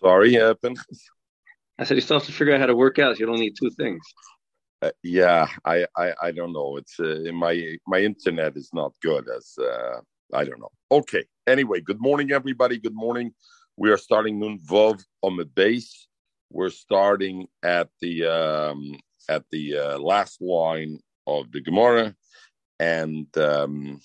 Sorry, uh, I said you still have to figure out how to work out. So You don't need two things. Uh, yeah, I, I I don't know. It's uh, my my internet is not good as uh, I don't know. Okay. Anyway, good morning, everybody. Good morning. We are starting Nun Vov on the base. We're starting at the um, at the uh, last line of the Gemara, and um,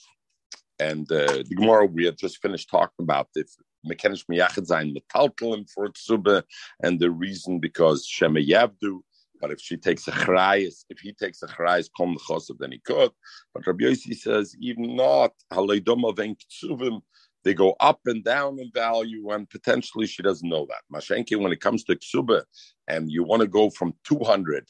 and uh, the Gemara we had just finished talking about if mekenish miyachid zayin metalkalim for tzuba, and the reason because shema yavdu. But if she takes a chrayis, if he takes a chrayis, kom the chosav, then he could. But Rabbi Yossi says even not haleidom of tzuvim, they go up and down in value, and potentially she doesn't know that. Mashenki, when it comes to ksuba, and you want to go from 200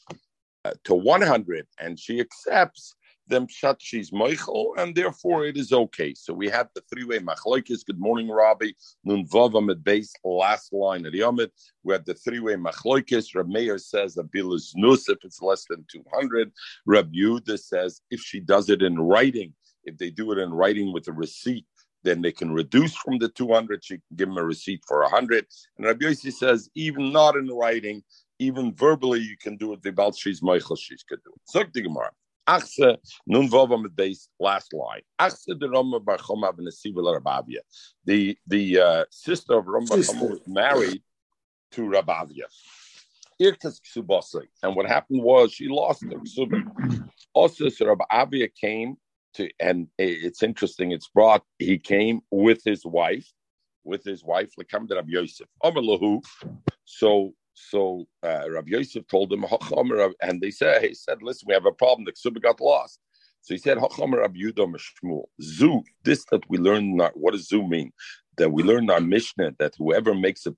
uh, to 100, and she accepts, them pshat she's Michael, and therefore it is okay. So we have the three-way machlokes. Good morning, Rabbi. Nun vavam at base, last line of the Yomid. We have the three-way machlokes. Rab Meir says a bill is nus if it's less than 200. Rab Yehuda says if she does it in writing, if they do it in writing with a receipt, then they can reduce from the 200. She can give them a receipt for 100. And Rabbi Yossi says, even not in writing, even verbally, you can do it. The Balshis Michael Shis could do it. Zog the Gemara. Achse, nun vova mit base last line. Achse de Roma bar Choma ben Rabavia. The the uh, sister of bar Choma was married to Rabavia. Irkas. And what happened was she lost her Ksubah. Also, so Rabavia came to, and it's interesting. It's brought. He came with his wife, with his wife, Lekam Rabbi Yosef. So so uh, Rabbi Yosef told him, and they said, he said, listen, we have a problem. The ksuba got lost. So he said, Hachomer Rabbi Yudah Mishmul. Zu, this that we learn, what does zu mean? That we learn our Mishnah that whoever makes a,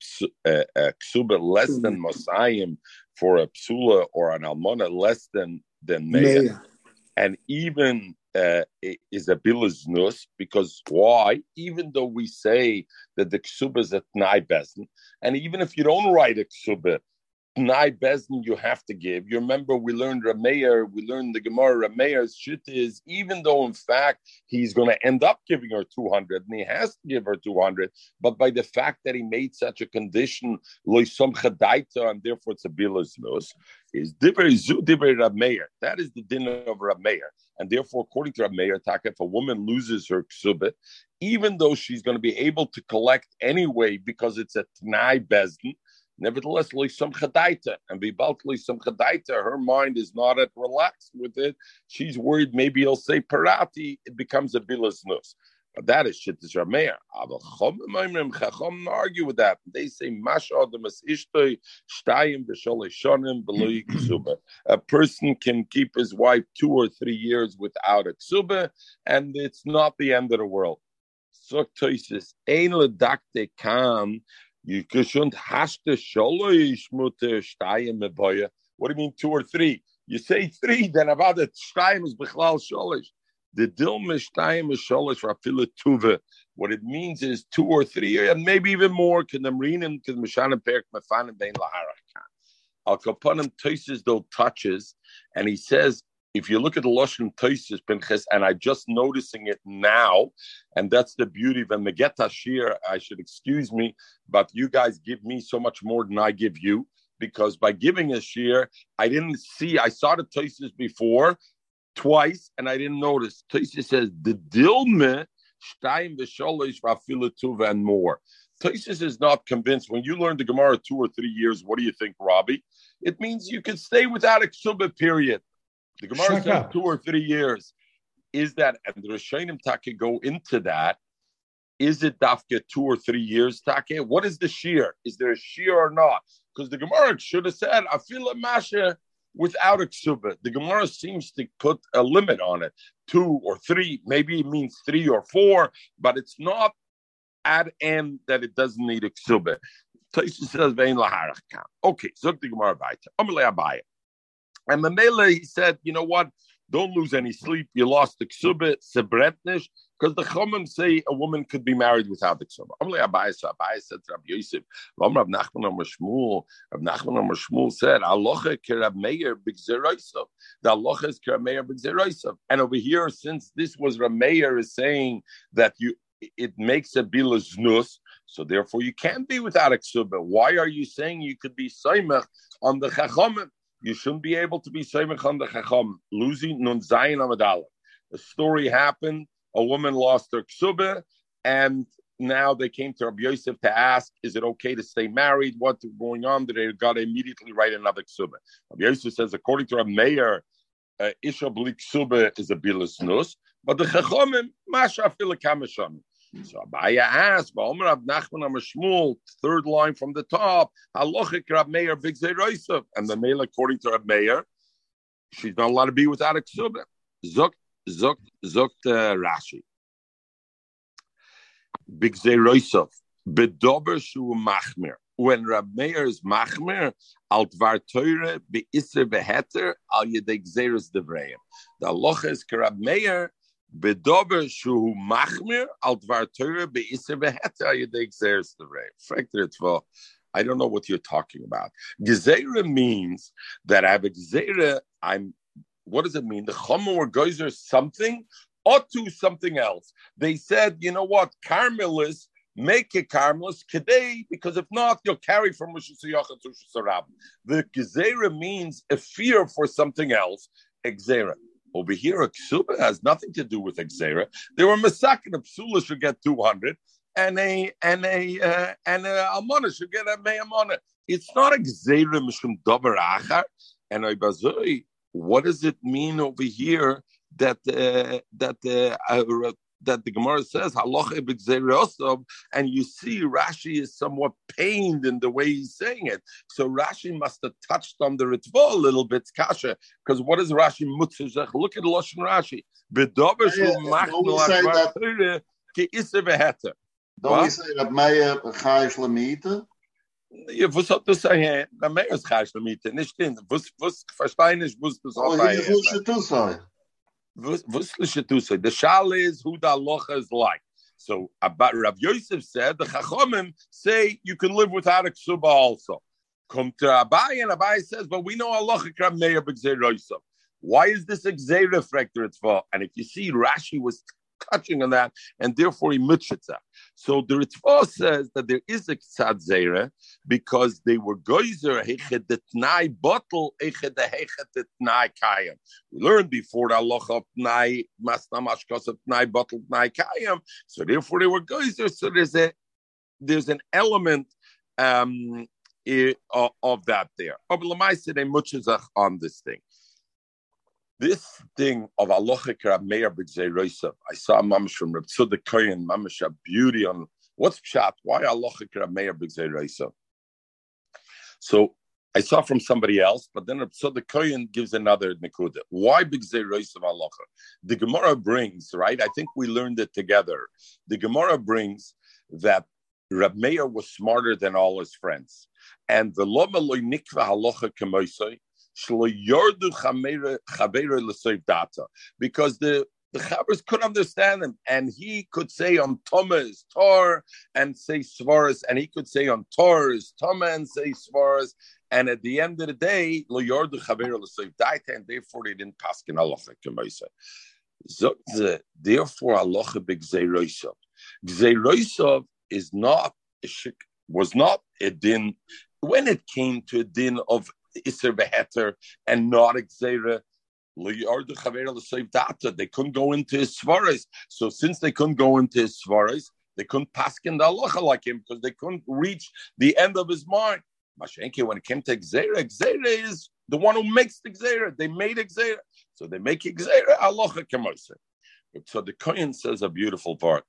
a, a ksuba less than Mosayim for a psula or an almona less than than Meya, and even uh, is a bilaznus because why? Even though we say that the ksuba is a tnai bezin, and even if you don't write a ksuba, tnai bezin you have to give. You remember we learned Rameir, we learned the Gemara. Rameir's shit is even though in fact he's going to end up giving her two hundred, and he has to give her two hundred, but by the fact that he made such a condition, loisom chadaita, and therefore it's a bilaznus, is divrei zu divrei Rameir. That is the dinner of Rameir. And therefore, according to Meir Taka, if a woman loses her ksubit, even though she's going to be able to collect anyway because it's a tnai bezdin, nevertheless, some chadaita and bibaltli some chadaita, her mind is not at relaxed with it. She's worried maybe he'll say parati, it becomes a bilasnus. That is shit is Rameir. Chacham argue with that. They say Ishtoi Shtayim B'Loi Ksuba. A person can keep his wife two or three years without a ksuba, and it's not the end of the world. So Toises Ein Ledakte Kam. You shouldn't Sholoish Mutter Shtayim Meboya. What do you mean two or three? You say three, then about the Shtayim is B'Chlal Sholish. The dil mishtayim sholish rafila tuva. What it means is two or three, and maybe even more. Because mishanim perk mefanim bein laharakan. Al kapanim toises though touches, and he says if you look at the Lashon Toises Pinches, and I'm just noticing it now, and that's the beauty of the Megeta Shir, I should excuse me, but you guys give me so much more than I give you, because by giving a Shir, I didn't see, I saw the Toises before, twice, and I didn't notice. Tosis says the dilme stein v'sholish v'afila tuva and more. Tosis is not convinced. When you learn the Gemara two or three years, what do you think, Robbie? It means you can stay without a ksuba period. The Gemara Shut says up. two or three years. Is that and the Rishonim Take go into that? Is it dafka two or three years take? What is the shear? Is there a shear or not? Because the Gemara should have said afila masha without a ksuba. The Gemara seems to put a limit on it, two or three, maybe it means three or four, but it's not at end that it doesn't need a ksuba. Okay, so the Gemara weiter. And Mamela, he said, you know what? Don't lose any sleep. You lost the ksubah, sebretnish, because the chomim say a woman could be married without the ksubah. Amalei Abai, so Abai said Rabbi Yosef, Lam Rav Nachman Amar Shmuel, Rav Nachman Amar Shmuel said, Alocha kerab meir b'gzeroisav. The alocha is kerab meir b'gzeroisav. And over here, since this was Rav Meir is saying that you it makes a bilas nus. So therefore, you can't be without a ksuba. Why are you saying you could be saimach on the chachamim? You shouldn't be able to be saimach on the chacham. Losing nun zayin amadala. A story happened. A woman lost her ksuba, and now they came to Rabbi Yosef to ask, is it okay to stay married? What's going on? Did they got to immediately write another ksuba? Rabbi Yosef says, according to a mayor, uh, Isha Blik Ksuba is a bilas nus, but the Chachomim, Masha Filakamasham. So Abaya asked, Ba'omer Rab Nachman third line from the top, Halochik Rab Meir Big Yosef. And the male, according to Rab Meir, she's not allowed to be without a ksuba. Zukt, zukt, zukt uh, Rashi. Big Yosef. Bedober Shu Machmir. When Rab Meir is Machmir, al dvar teure be iser beheter al yedek zeres devreim. The halacha is Meir bedober shu machmir al dvar teure be iser beheter al yedek zeres devreim. Frekter it I don't know what you're talking about. Gezerah means that I have a gezerah. I'm. What does it mean? The chomer or geyser something or to something else. They said, you know what? Carmel is make it carmelous today, because if not, you'll carry from Rosh Hashanah to Rosh The gezerah means a fear for something else. Exera. Over here, a ksuba has nothing to do with exera. They were masakin. A psula should get two hundred, and a and a uh, and a almana should get a meyamana. It's not exera mishum davar achar. And I bazoi. What does it mean over here that uh, that uh, that the Gemara says halacha and you see Rashi is somewhat pained in the way he's saying it. So Rashi must have touched on the ritva a little bit, kasha, because what is Rashi mutzuzach? Look at Lashon Rashi. Don't we say that Meir Chaysh Lamita? Ja, was hat das sein? Na, mehr ist Chaysh Lamita, nicht stimmt. Was, was, verstehe nicht, was das auch sein. Was ist the shal is who the halacha is like. So about Rav Yosef said the Chachomim say you can live without a ksuba also. Come to Abai and Abai says, but we know halacha kram meir Why is this a reflector? It's for and if you see Rashi was touching on that, and therefore he mitchitza. So the Ritva says that there is a ksad zera because they were hechet tnai bottle hechet hechet tnai kayam. We learned before the Allah of tnai masna mashkos of tnai bottle tnai kayam. So therefore they were goizer. So there's a there's an element um, of that there. But Lamaisa they muchazach on this thing. This thing of Alochik Rab Meir B'Gzei I saw Mamash from Reb Tzudek Koyen, Mamash a beauty on what's Pshat, why Alochik Rab Meir B'Gzei So I saw from somebody else, but then Reb Koyen gives another Nikuda. Why B'Gzei Roisav Alocha? The Gemara brings, right, I think we learned it together. The Gemara brings that Rab Meir was smarter than all his friends. And the Lomaloy Nikva Halacha because the the Chavers could understand him, and he could say on Thomas Tor and say Svaras, and he could say on Tor is Toma and say Svaras, and at the end of the day, lo yordu chaver daita, and therefore they didn't pass in halacha kemaisa. Therefore, halacha big zeiroisov. Zeiroisov is not was not a din when it came to a din of iser beheter and not exera. They couldn't go into his svaras. So since they couldn't go into his svaras, they couldn't pass in the halacha like him because they couldn't reach the end of his mind. Mashenke, when it came to Xera, Xera is the one who makes the Xera. They made Xera. So they make Xera, halacha kemoser. So the Kohen says a beautiful part.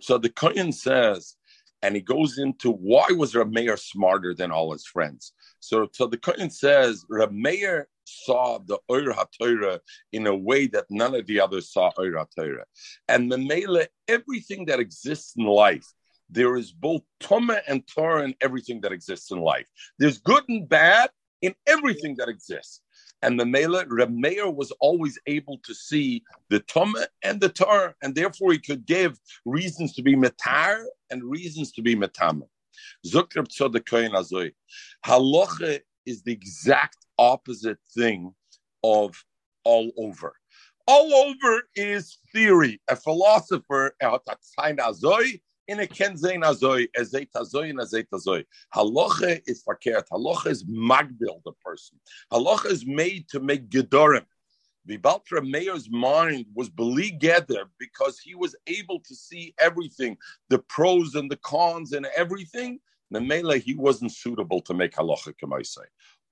So the Kohen says, and he goes into why was Rab Meir smarter than all his friends? So, so the Kohen says Rab Meir saw the Ur HaTorah in a way that none of the others saw Ur HaTorah. And Memele, everything that exists in life, there is both Toma and Torah in everything that exists in life. There's good and bad in everything that exists. And the Reb Meir was always able to see the Toma and the Torah, and therefore he could give reasons to be Matar and reasons to be Matama. Halacha is the exact opposite thing of all over. All over is theory. A philosopher, in a kenzein azoy, ezet azoy and ezet azoy. Halacha is verkehrt. Halacha is magbil the person. Halacha is made to make gedorim. The Baltra Meir's mind was together because he was able to see everything, the pros and the cons and everything. Mele, he wasn't suitable to make halacha, can I say?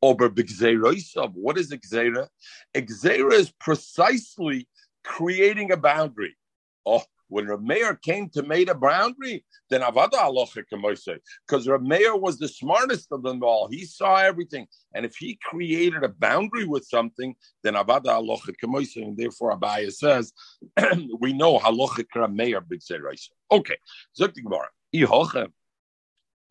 Ober what is Gzera? Gzera is precisely creating a boundary. Oh, when Rameir came to make a boundary, then Avada Alocha Kamoise, because Rameir was the smartest of them all. He saw everything. And if he created a boundary with something, then Avada Alocha Kamoise, and therefore Abaya says, we know Halocha Rameir Big Okay, Zukti Gemara.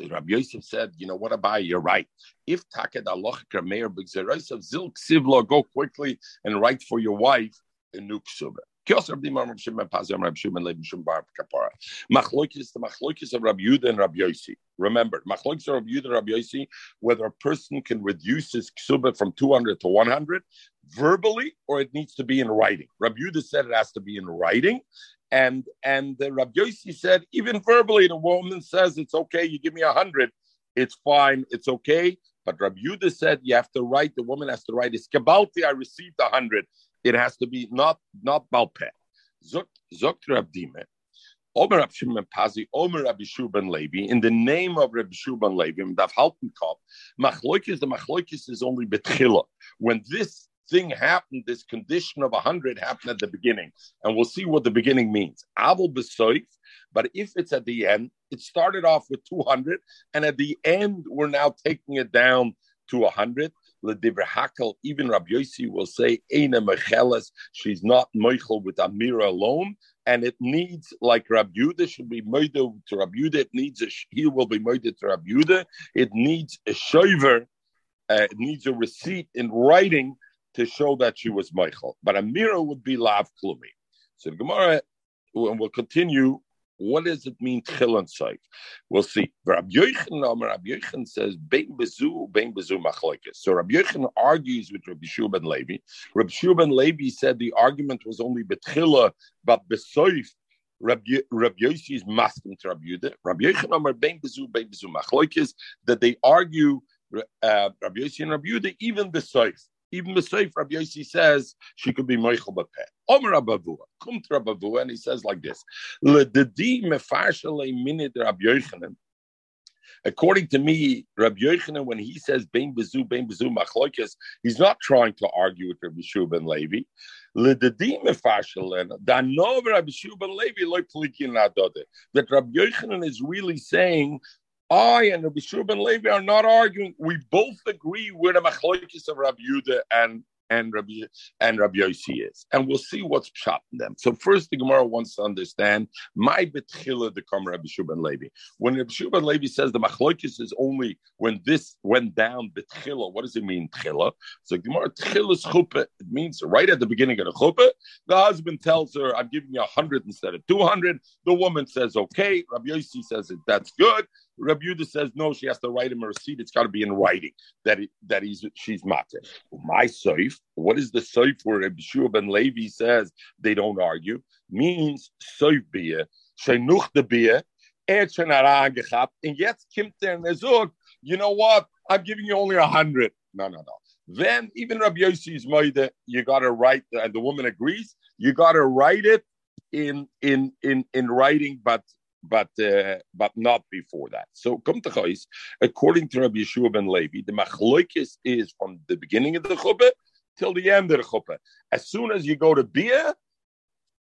Rabbi Yosef said, you know what about you're right. If Taked Allah Krameir B'Gzeraisav Zil Ksivlo, go quickly and write for your wife a new ksuba. Kiosar B'Dimar Rav Shimon Pazim Rav Shimon Bar Kapara. Machlokis the Machlokis of Rabbi and Rabbi Yossi. Remember, Machlokis of Rabbi Yudah and Rabbi Yossi, whether a person can reduce his ksuba from 200 to 100 verbally or it needs to be in writing. Rabbi Yudah said it has to be in writing, and and the Rabbi Yossi said, even verbally, the woman says it's okay. You give me hundred, it's fine, it's okay. But Rabbi Yudah said you have to write. The woman has to write. It's kabalti. I received hundred. It has to be not not balpeh. Zok zok Rabdime. Omer Shimon Pazi, Omer Rabbi Shuban Levi, in the name of Rabbi Shuban Levi, Daf Haltenkop, Machloikis, the Machloikis is only Betchila. When this thing happened, this condition of 100 happened at the beginning. And we'll see what the beginning means. Abel besoif, but if it's at the end, it started off with 200, and at the end, we're now taking it down to 100. Even Rabbi Yossi will say, Eina Mecheles, she's not Meichel with Amira alone, and it needs, like Rabbi Yudah should be Moide to Rabbi Yudah, it needs a, he will be Moide to Rabbi Yudah, it needs a shaver, uh, it needs a receipt in writing to show that she was Michael. But Amira would be Lav Klumi. So the Gemara, and we'll continue. What does it mean, Chilon Saif? We'll see. Rabbi Yochanan, says, Bein Bezu, Bein Bezu Machlokes. So Rabbi Yochanan argues with Rabbi Shuban Levi. Rabbi Shuban Levi said the argument was only Betchila, but Besoif, Rabbi, Rabbi is masking to Rabbi Yudah. Rabbi Yochanan, Bein Bezu, Bein Bezu Machlokes, that they argue, uh, Rabbi Yossi and Rabbi Yudah, even Besoif. Even the Seif Rabbi Yossi says she could be Moichel Bapeh. Omer Rabavua, to Rabavua, and he says like this. According to me, Rabbi Yochanan, when he says "bein bezu, bein bezu machloikes," he's not trying to argue with Rabbi Shua ben Levi. Rabbi ben Levi That Rabbi Yochanan is really saying I and Rabbi Shurban Levi are not arguing. We both agree with the machlokes of Rabbi Yudah and and Rabbi and Rabbi Yossi is, and we'll see what's shot in them. So first, the Gemara wants to understand my betchila the come Rabbi Shubban Levi. When Rabbi Shubban Levi says the machlokes is only when this went down betchila, what does it mean tchila? So Gemara tchila is chuppah. It means right at the beginning of the chuppah, the husband tells her, "I'm giving you a hundred instead of two hundred. The woman says, "Okay." Rabbi Yossi says, "That's good." Rabbi Yudah says no, she has to write him a receipt. It's got to be in writing that it, that he's she's matir. My soif, what is the soif where Rabbi Shua ben Levi says they don't argue? Means soif beer, shenuch the beer, and yet kimt der. You know what? I'm giving you only a hundred. No, no, no. Then even Rabbi Yossi's moide, you got to write, and the woman agrees. You got to write it in in in in writing, but but uh, but not before that. So come to Chais, according to Rabbi Yeshua ben Levi, the machloikis is from the beginning of the chuppah till the end of the chuppah. As soon as you go to bia,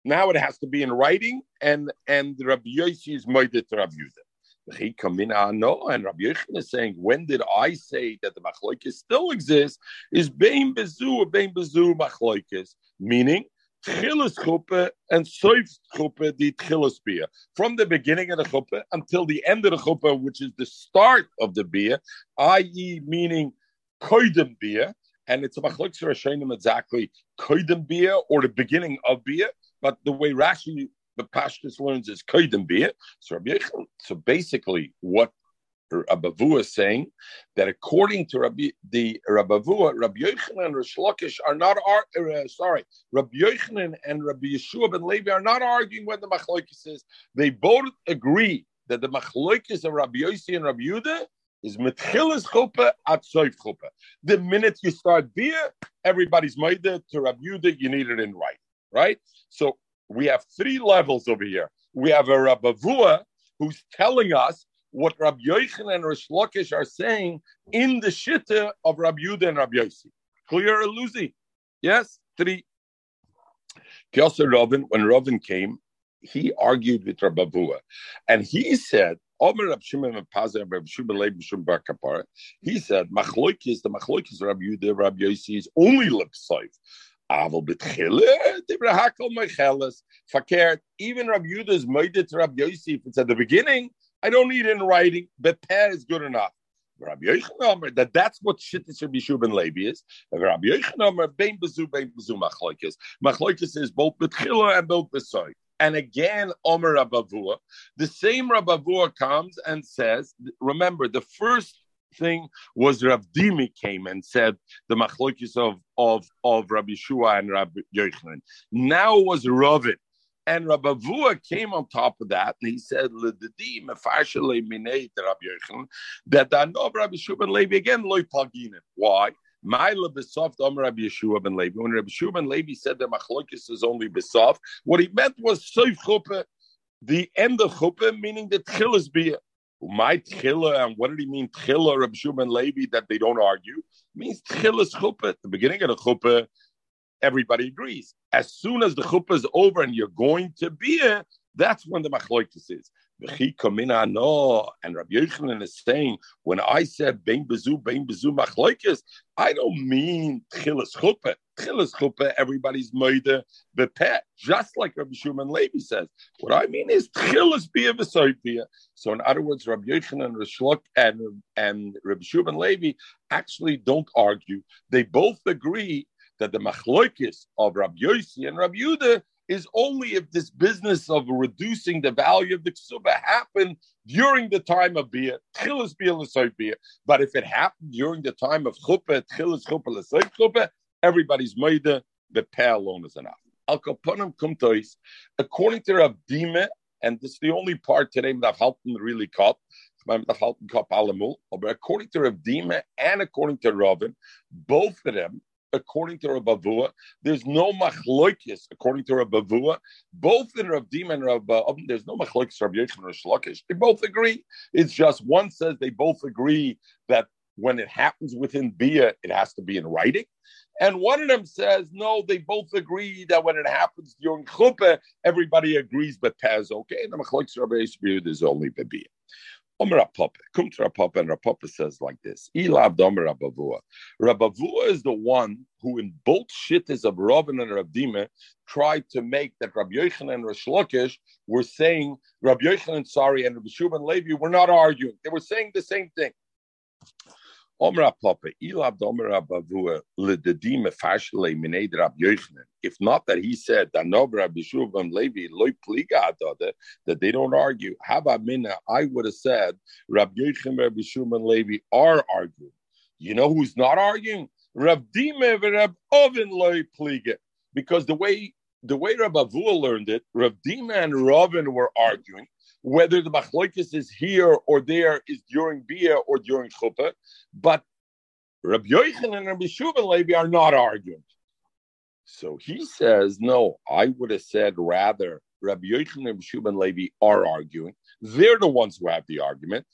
now it has to be in writing, and and Rabbi Yossi is moeded to Rabbi Yudah. He come in, no, and Rabbi Yechon is saying, when did I say that the machloikis still exists? Is bein bezu, bein bezu machloikis, meaning Tchilas chuppah and Soif chuppah, the Tchilas beer. From the beginning of the chuppah until the end of the chuppah, which is the start of the beer, i.e., meaning koidem beer, and it's a machlok Rashanim exactly koidem beer or the beginning of beer, but the way Rashi the Pashtus learns is koidem beer. So, so basically, what Rabavua saying that according to Rabbi, the Rabavua, Rabbi Yochanan and Rish Lakish are not, uh, sorry, Rabbi Yochanan and Rabbi Yeshua ben Levi are not arguing when the Machlokes is. They both agree that the Machlokes of Rabbi Yossi and Rabbi Yudah is mitchilas chuppah at soif chuppah. The minute you start beer, everybody's made it to Rabbi Yudah, you need it in right, right? So we have three levels over here. We have a Rabavua who's telling us what Rabbi Yochanan and Rish Lakish are saying in the shitta of Rabbi Yudah and Rabbi Yossi. Clear, Lucy? Yes? Three. Kyosser Rovin, when Rovin came, he argued with Rabbi Vua, and he said, Omer Shimon Shimon Leib Shum Bar. He said, Machloikis, the Machloikis Rabbi Yudah, Rabbi Yossi is only lip saif. Aval even Rabbi Yudah is made to Rabbi Yossi. If it's at the beginning, I don't need in writing. Beper is good enough. Rabbi Yochanan that that's what Shittis Rabbi Shub Levi is. Rabbi Yochanan bein bezu bein bezu machlokes. Machlokes is both betchila and both beside. And again, Omer Rabavua, the same Rabavua comes and says, remember, the first thing was Rav Dimi came and said the machlokes of, of, of Rabbi Shua and Rabbi Yochanan. Now was Ravin. And Rabbi Vua came on top of that, and he said, that I know Rabbi Shua ben Levi again, loy paginin. Why? Ma'ila besoft Omer Rabbi Yeshua ben Levi. When Rabbi Yeshua ben Levi said that machlokes is only besoft, what he meant was soif chuppah, the end of chuppah, meaning the tchilas beer. My tchila, and what did he mean tchila, Rabbi Yeshua ben Levi, that they don't argue? Means tchilas chuppah. The beginning of the chuppah, everybody agrees. As soon as the chuppah is over and you're going to be beer, that's when the machlokes is. And Rabbi Yochanan is saying, when I said bein bezu, bein bezu machlokes, I don't mean tchilas chuppah. Tchilas chuppah, everybody's moide bepet, just like Rabbi Shimon Levi says. What I mean is tchilas bia b'soipia. So in other words, Rabbi Yochanan and and and Rabbi Shimon Levi actually don't argue. They both agree that the machloikis of Rabbi Yossi and Rabbi Yudah is only if this business of reducing the value of the ksuba happened during the time of bia, tchilas bia. But if it happened during the time of chuppah, tchilas chuppah chuppah, everybody's maida, the pay alone is enough. Al kaponim kumtois, according to Rav Dime, and this is the only part today that helped really. But according to Rav Dime and according to Ravin, both of them according to Rabavua. There's no machloikis according to Rabavua. Both in Rav Dima and Rav uh, there's no machloikis Rav Yechon or Shlokish. They both agree. It's just one says they both agree that when it happens within Bia, it has to be in writing. And one of them says, no, they both agree that when it happens during Chuppah, everybody agrees, but Paz, okay, and the Machloikis Rabbi Yishbir, is only Bia. Omer Rapapa, come to Rapapa, and Rapapa says like this: Ilav Domer Rabavua. Rabavua is the one who, in both shittas of Robin and Rabdime, tried to make that Rabbi Yochanan and Rosh Lakish were saying Rabbi Yochanan, sorry, and Rabbi Shubin Levi were not arguing; they were saying the same thing. Omra Ilab Domra Bavua, Mined Rab. If not that he said that no Levi pliga that they don't argue. Haba Mina, I would have said Rabbi Yochanan Rabbi Shuvim Levi are arguing. You know who's not arguing? Rab Dime Rab Oven loy pliga. Because the way the way Rabbi Avua learned it, Rav Dima and Ravin were arguing whether the machloikis is here or there is during Bia or during Chuppah, but Rabbi Yochanan and Rabbi Shuvah Levi are not arguing. So he says, no, I would have said rather Rabbi Yochanan and Rabbi Shuvah Levi are arguing. They're the ones who have the argument.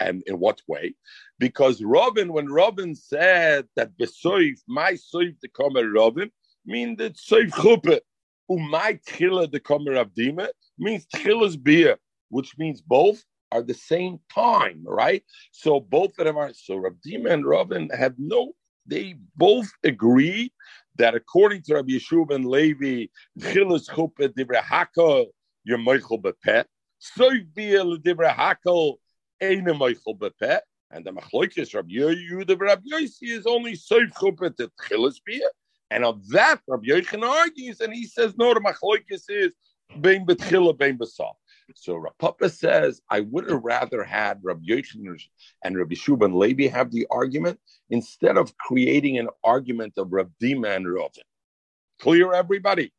And in what way? Because Robin, when Robin said that Besoif, my Soif to come at Robin, mean that Soif Chuppah. Umay tchila the kamer avdima means tchila's beer, which means both are the same time, right? So both of them are. So Rabdima and Robin have no. They both agree that according to Rabbi Yeshua ben Levi, tchila's chuppah divrei hakol you're meichel bepet. Divrei hakol ain't a meichel bepet. And the machloikis Rabbi Yehuda Rabbi Yossi is only soy chuppah to tchila's beer. And of that, Rabbi Yochanan argues, and he says, no, the machloikis is bein betchila, bein besal. So Rav Papa says, I would have rather had Rabbi Yochanan and Rabbi Shuban Levi have the argument instead of creating an argument of Rav Dima and Rovin. Clear, everybody?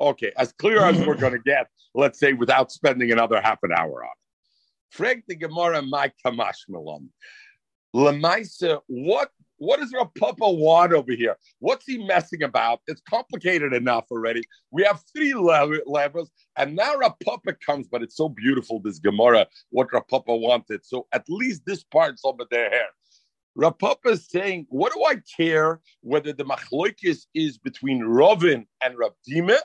Okay, as clear as we're going to get, let's say, without spending another half an hour on it. Frank the Gemara, my Kamash Milam. Lemaisa, what what does Rav Papa want over here? What's he messing about? It's complicated enough already. We have three levels, and now Rav Papa comes, but it's so beautiful, this Gemara, what Rav Papa wanted. So at least this part's over their hair. Rav Papa is saying, what do I care whether the machloikis is between Rovin and Rav Dima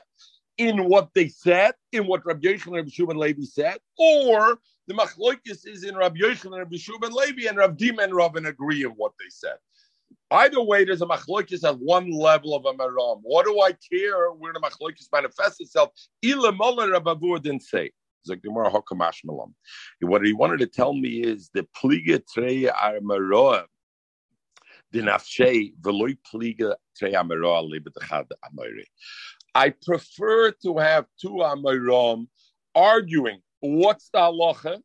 in what they said, in what Rav Yechon and Rav Shubin Levi said, or the machloikis is in Rav Yechon and Rav Shubin Levi, and Rav Dima and Rovin agree in what they said. Either way, there's a machloikis at one level of a maram. What do I care where the machloikis manifests itself? Ila Rabavur didn't say. What he wanted to tell me is the pliga trei armaroa the nafshe veloy pliga trei armaroa libetachad amore. I prefer to have two Amoram arguing what's the halacha,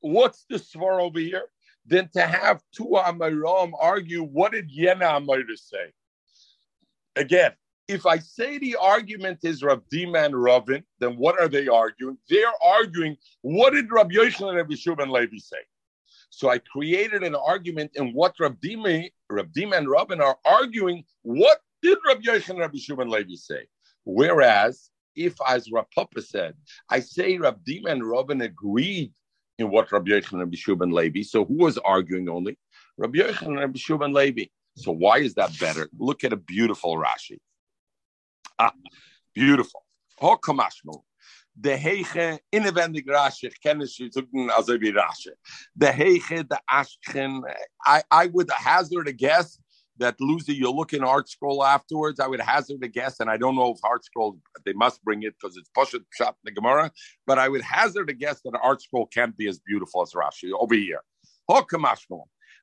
what's the svar over here, than to have two Amoram argue what did Yena Amora say. Again, if I say the argument is Rav Dima and Ravin, then what are they arguing? They're arguing what did Rav Yochanan and Rabbi Shub Levi say. So I created an argument in what Rav Dima, Rav Dima and Rabin are arguing. What did Rav Yochanan and Rabbi Shimon Levi say? Whereas, if as Rav Papa said, I say Rav Dima and Rabin agreed in what Rabbi Yochanan Rabbi Shimon Levi. So who was arguing only? Rabbi Yochanan Rabbi Shimon Levi. So why is that better? Look at a beautiful Rashi. Ah, beautiful. Oh, kamashmo de heiche inwendig rasche kenne sie zugen also wie rasche de heiche de aschen i i would hazard a guess that Lucy, you'll look in ArtScroll afterwards. I would hazard a guess, and I don't know if ArtScroll they must bring it because it's Pushat Shot in the Gemara, but I would hazard a guess that ArtScroll can't be as beautiful as Rashi over here.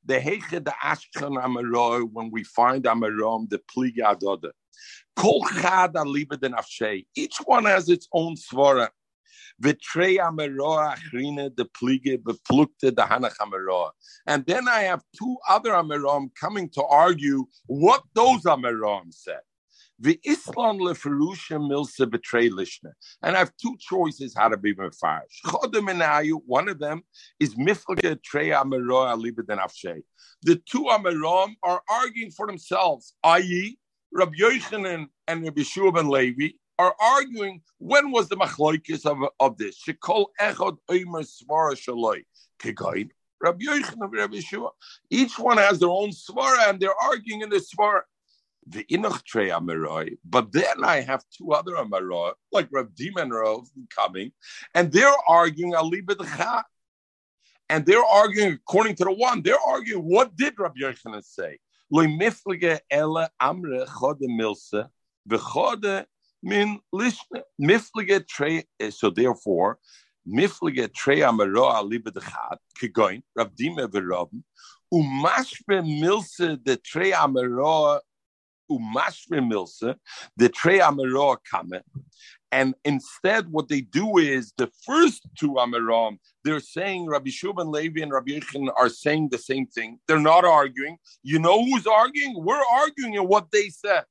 The the Ashkan Amaroy, when we find Amarom, the Pliga Adoda. Each one has its own svara. And then I have two other Amerom coming to argue what those Amerom said. The Islam leferusha milse betray lishna. And I have two choices how to be mefarish. One of them is miflage trey ameroa libeden afshay. The two amerom are arguing for themselves, i.e., Rabbi Yochanan and Rabbi Shua ben Levi are arguing when was the machloikis of, of this. Shekol echod oimer svara shaloi. Kegain. Rabbi Yochanan Rabbi Shua. Each one has their own svara and they're arguing in the svara. The inoch trey but then I have two other amaroi, like Rabbi Diman coming, and they're arguing ali b'dcha. And they're arguing according to the one. They're arguing what did Rabbi Yochanan say? Amre chode milse min miflige trey. Eh, so therefore, miflige trey amaroa libedachat kegoin Rav Dima v'Ravim umashbe milse de trey amaroa umashbe milse the trey amaroa kame. And instead, what they do is the first two Amiram, they're saying Rabbi Shuban Levi and Rabbi Yechon are saying the same thing. They're not arguing. You know who's arguing? We're arguing in what they said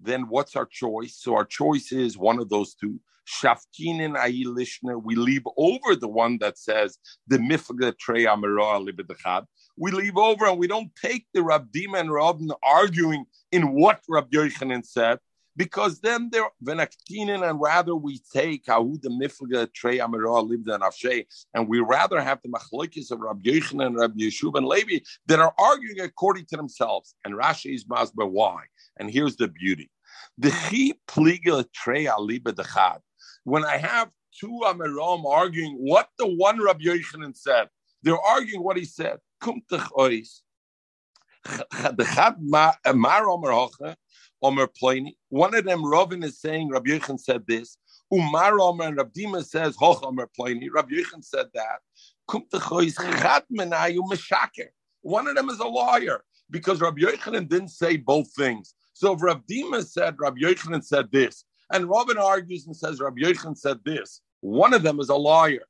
then what's our choice? So our choice is one of those two. Shaftinin Lishna. We leave over the one that says the mifga trey libedachad. We leave over and we don't take the Rabdim and Rabin arguing in what Rabbi Yochanan said, because then they're venaktinin, and rather we take how the mifga trey amira lived in and we rather have the machlokes of Rabbi Yochanan Rabbi Yeshua and Levi that are arguing according to themselves. And Rashi is masber why. And here's the beauty. When I have two Amiram arguing what the one Rabbi Yochanan said, they're arguing what he said. One of them, Rovin, is saying Rabbi Yechon said this. Um, Umar Omer and Rabbi Dima says Hoch Omer Pliny. Rabbi Yechon said that. Um, one of them is a lawyer because Rabbi Yochanan didn't say both things. So if Rav Dima said, Rabbi Yochanan said this, And Robin argues and says, Rabbi Yochanan said this. One of them is a liar.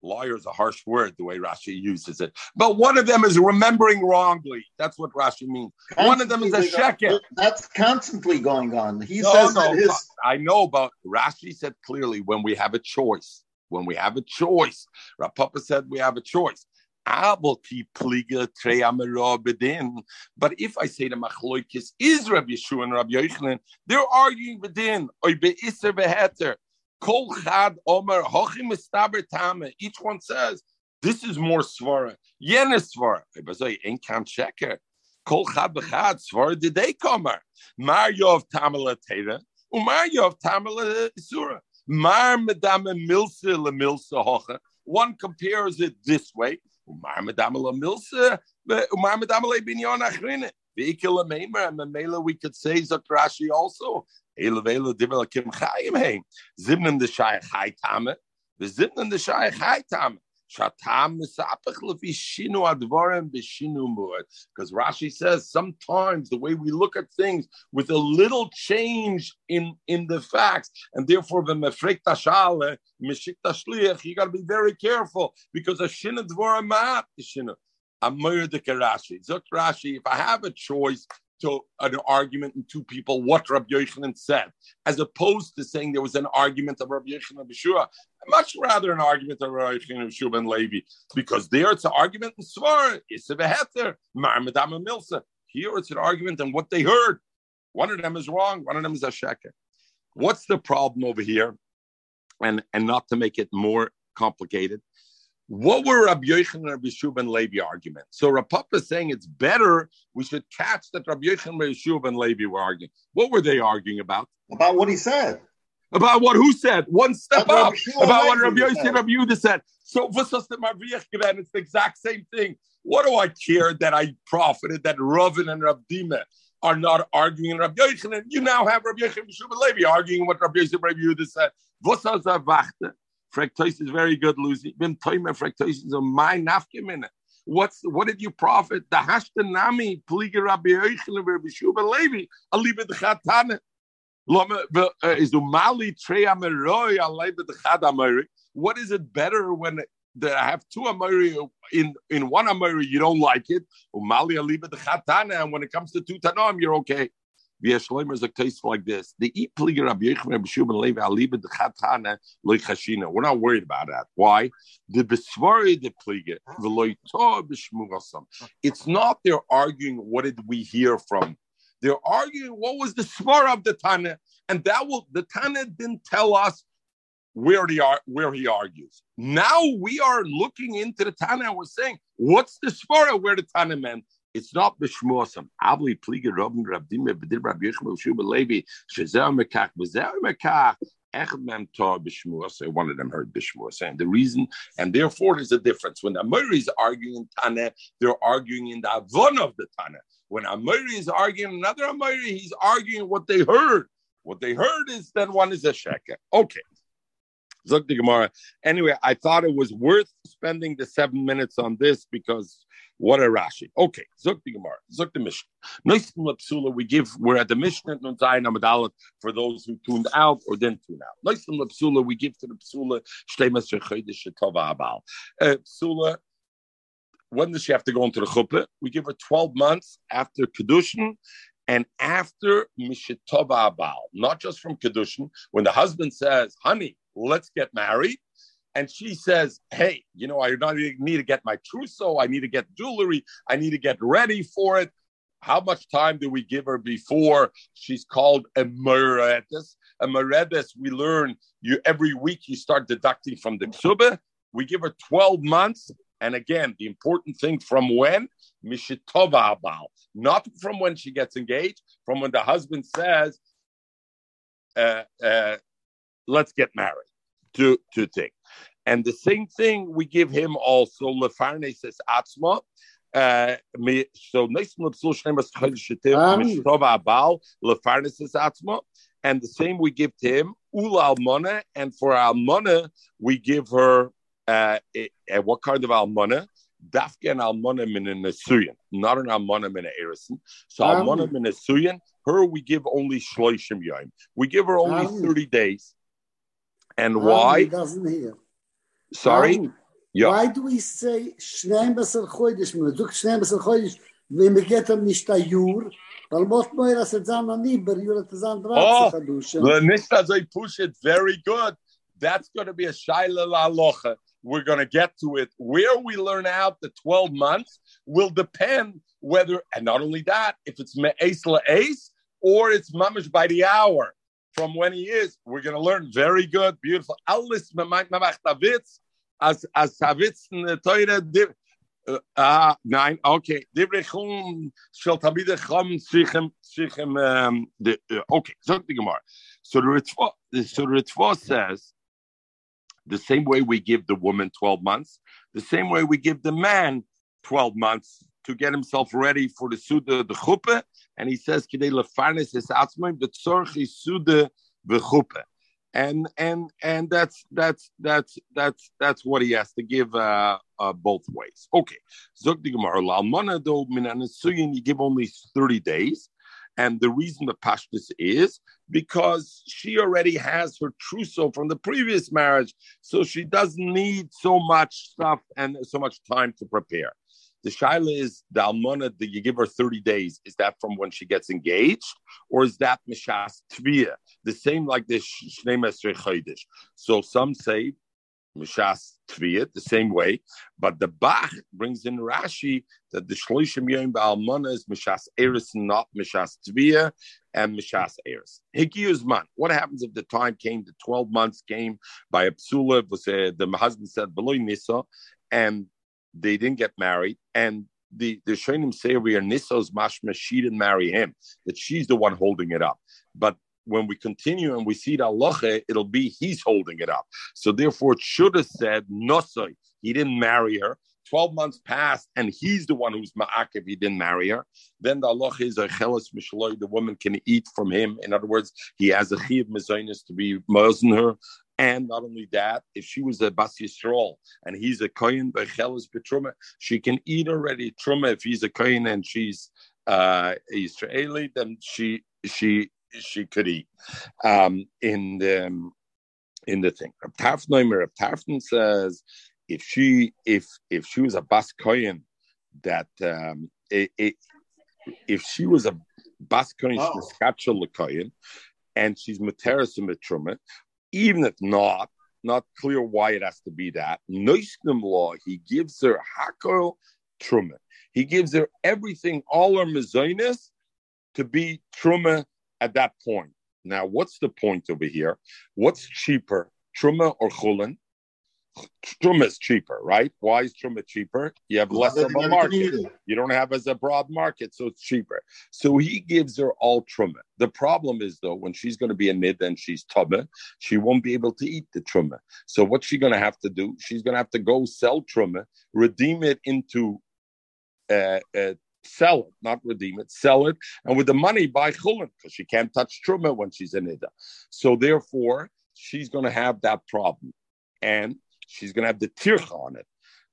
Liar is a harsh word, the way Rashi uses it. But one of them is remembering wrongly. That's what Rashi means. One of them is a sheker. That's constantly going on. He No, says no, his I know, but Rashi said clearly when we have a choice, when we have a choice, Rapapa said we have a choice. But if I say the machloikis is Rabbi Yeshua and Rabbi Yochanan, they're arguing. Oy beiser beheter. Kol chad omer hochim tame. Each one says this is more svara. Yen is svara. So ain't kam. Kol chad bechad svara did they come? Mar yov tamala teira. Umar yov tamala sura. Mar medame milse le milse hoche. One compares it this way. We could say Zakrashi also. Zimnim the shayach high tame. The zimnim the shayach high tame. Because Rashi says sometimes the way we look at things with a little change in in the facts, and therefore the you got to be very careful because a shinu dvarim ma'at Rashi. Zok Rashi, if I have a choice to an argument in two people, what Rabbi Yochanan said, as opposed to saying there was an argument of Rabbi Yochanan Beshua, much rather an argument of Rabbi Yochanan and Beshua and Levi, because there it's an argument in Svar, Issa Marmadama Milsa. Here it's an argument on what they heard. One of them is wrong, one of them is a sheker. What's the problem over here? And, and not to make it more complicated, what were Rabbi Yochanan and Rabbi Shub and Levi argument? So Rav Papa is saying it's better we should catch that Rabbi Yochanan and Rabbi Shub and Levi were arguing. What were they arguing about? about what he said. About what who said? One step About up. Rabbi About what Rabbi Levi Yosef said. and Rabbi Yehuda said. So v'sos the Marviach given, it's the exact same thing. What do I care that I profited that Ravin and Rabbi Dima are not arguing in Rabbi Yochanan? You now have Rabbi Yochanan and Shub and Levi arguing what Rabbi and Rabbi Yehuda said. Frektois is very good, Lucy. Bim toimer frektois is a my nafkemine. What's what did you profit? The hashtanami pliga Rabbi Yochanan Rabbi Shub and Levi alibe the chatane. Uh, is umali trei ameroi alibe the chad ameri. What is it better when the, I have two ameri in in one ameri you don't like it? Umali alibe the chatane, and when it comes to two tanom you're okay. Like this. The the chashina. We're not worried about that. Why? The besvari the pliga v'loy to b'shmurasam. It's not they're arguing what did we hear from. They're arguing what was the svar of the Tana, and that will the Tana didn't tell us where he where he argues. Now we are looking into the Tana and we're saying, what's the svara where the Tana meant? It's not b'shmosam. Abli pliga Rabbi Rabdime b'dir Rabbi Yishmael Shuba Levi shezer mekach b'zer mekach. Echad mem. One of them heard b'shmuasa, and the reason, and therefore, there's a difference. When Amori is arguing in Tana, they're arguing in the Avon of the Tana. When Amori is arguing another Amori, he's arguing what they heard. What they heard is that one is a sheker. Okay. Zog the Gemara. Anyway, I thought it was worth spending the seven minutes on this because what a Rashi. Okay, Zog the Gemara. Zog the Mishnah. We give, we're at the Mishnah, Nun Zayin for those who tuned out or didn't tune out. Nice Lapsula, we give to the Psula, Shtemas Rechodesh Tova Abal. Uh, Psula, when does she have to go into the chuppah? We give her 12 months after Kedushin and after Mishetova Abal, not just from Kedushin. When the husband says, honey, let's get married, and she says, hey, you know, I need to get my trousseau, I need to get jewelry, I need to get ready for it. How much time do we give her before she's called a meredes? A meredes, we learn you every week you start deducting from the ksubah. We give her 12 months. And again, the important thing from when? Mishitova abal. Not from when she gets engaged, from when the husband says, uh, uh, let's get married to, to take. And the same thing we give him also, Lefarne says Atzma. Uh, so nice Lepsul Shnemas Chalishitim. Mishitova abal, Lefarne Atzma. And the same we give to him, Ula Almona, and for Almona, we give her uh, eh, eh, what kind of almana? dafke an almana min a nesuyin, not an almana min a erison. So Um, almana min a nesuyin, her we give only shloishim yom. We give her only Um, 30 days. And Um, why? He doesn't hear. Sorry? Um, Yeah. Why do we say Shneim Chodesh? Man sagt Shneim Besser Chodesh, wenn wir geht ihm nicht ein Jahr, weil most mehr als es an an Iber, Jahr hat es an Oh, 30 Kaduschen. The Nishta push it very good. That's going to be a shaila lalocha. We're going to get to it. Where we learn out the 12 months will depend whether, and not only that, if it's me'es la'es or it's mamish by the hour from when he is. We're going to learn very good, beautiful. Alis mamach tavitz as as the Torah. Uh, ah, nine. Okay. Divrei chum shel tabide chum shichem shichem. Um, the okay. So the Gemara. So the Ritva, so the Ritva says the same way we give the woman twelve months, the same way we give the man twelve months to get himself ready for the suda the chuppah, and he says kidei lefarnes es atzmoim betzorchi suda v'chuppah. And and and that's that's that's that's that's what he has to give uh, uh, both ways. Okay, anesuyin, you give only thirty days, and the reason the pashtus is because she already has her trousseau from the previous marriage, so she doesn't need so much stuff and so much time to prepare. The shaila is the almana that you give her 30 days. Is that from when she gets engaged, or is that mishas tvia? The same like the shnei mesrei chodesh. So some say mishas tvia the same way, but the Bach brings in Rashi that the shloishim yom ba'almana is mishas eris, not mishas tvia and mishas eris. Hikiyus man. What happens if the time came? The 12 months came by a psula. Was uh, the husband said below nisa, and they didn't get married, and the the Shonim say we are Nissa's mashma, she didn't marry him, that she's the one holding it up. But when we continue and we see the Allah, it'll be he's holding it up. So therefore, it should have said Nosoi, he didn't marry her. 12 months passed and he's the one who's ma'ak if he didn't marry her. Then the Allah is a chelas mishloi, the woman can eat from him. In other words, he has a chiv mezainis to be mosin her. And not only that, if she was a Bas Yisrael and he's a Kohen by Chelas Betruma, she can eat already Truma. If he's a Kohen and she's uh, Israeli, then she she she could eat um, in the in the thing. Rav Tarfneimer, Rav Tarfn says if she if if she was a Bas Kohen that um, it, it, if she was a Bas Kohen Oh. Kohen and she's Materis and Betruma, even if not, not clear why it has to be that. Noishnim law, he gives her hakol truma. He gives her everything, all her mezainis, to be truma at that point. Now, what's the point over here? What's cheaper, truma or chulin? Truma is cheaper, right? Why is truma cheaper? You have less of a market. You don't have as a broad market, so it's cheaper. So he gives her all truma. The problem is though, when she's going to be a nid and she's tuma, she won't be able to eat the truma. So what's she going to have to do? She's going to have to go sell truma, redeem it into, uh, uh, sell it, not redeem it, sell it, and with the money buy chulin because she can't touch truma when she's a nida. So therefore, she's going to have that problem, and she's going to have the tircha on it.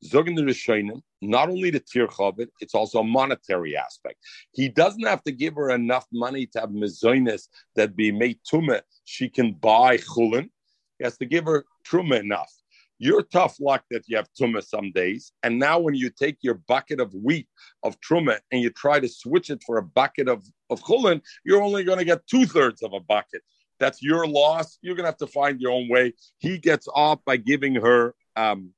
Zogin Rishonim, not only the tircha of it, it's also a monetary aspect. He doesn't have to give her enough money to have mezoines that be made tumah. She can buy chulin. He has to give her truma enough. You're tough luck that you have truma some days, and now when you take your bucket of wheat of truma and you try to switch it for a bucket of of chulin, you're only going to get two thirds of a bucket. That's your loss. You're going to have to find your own way. He gets off by giving her um,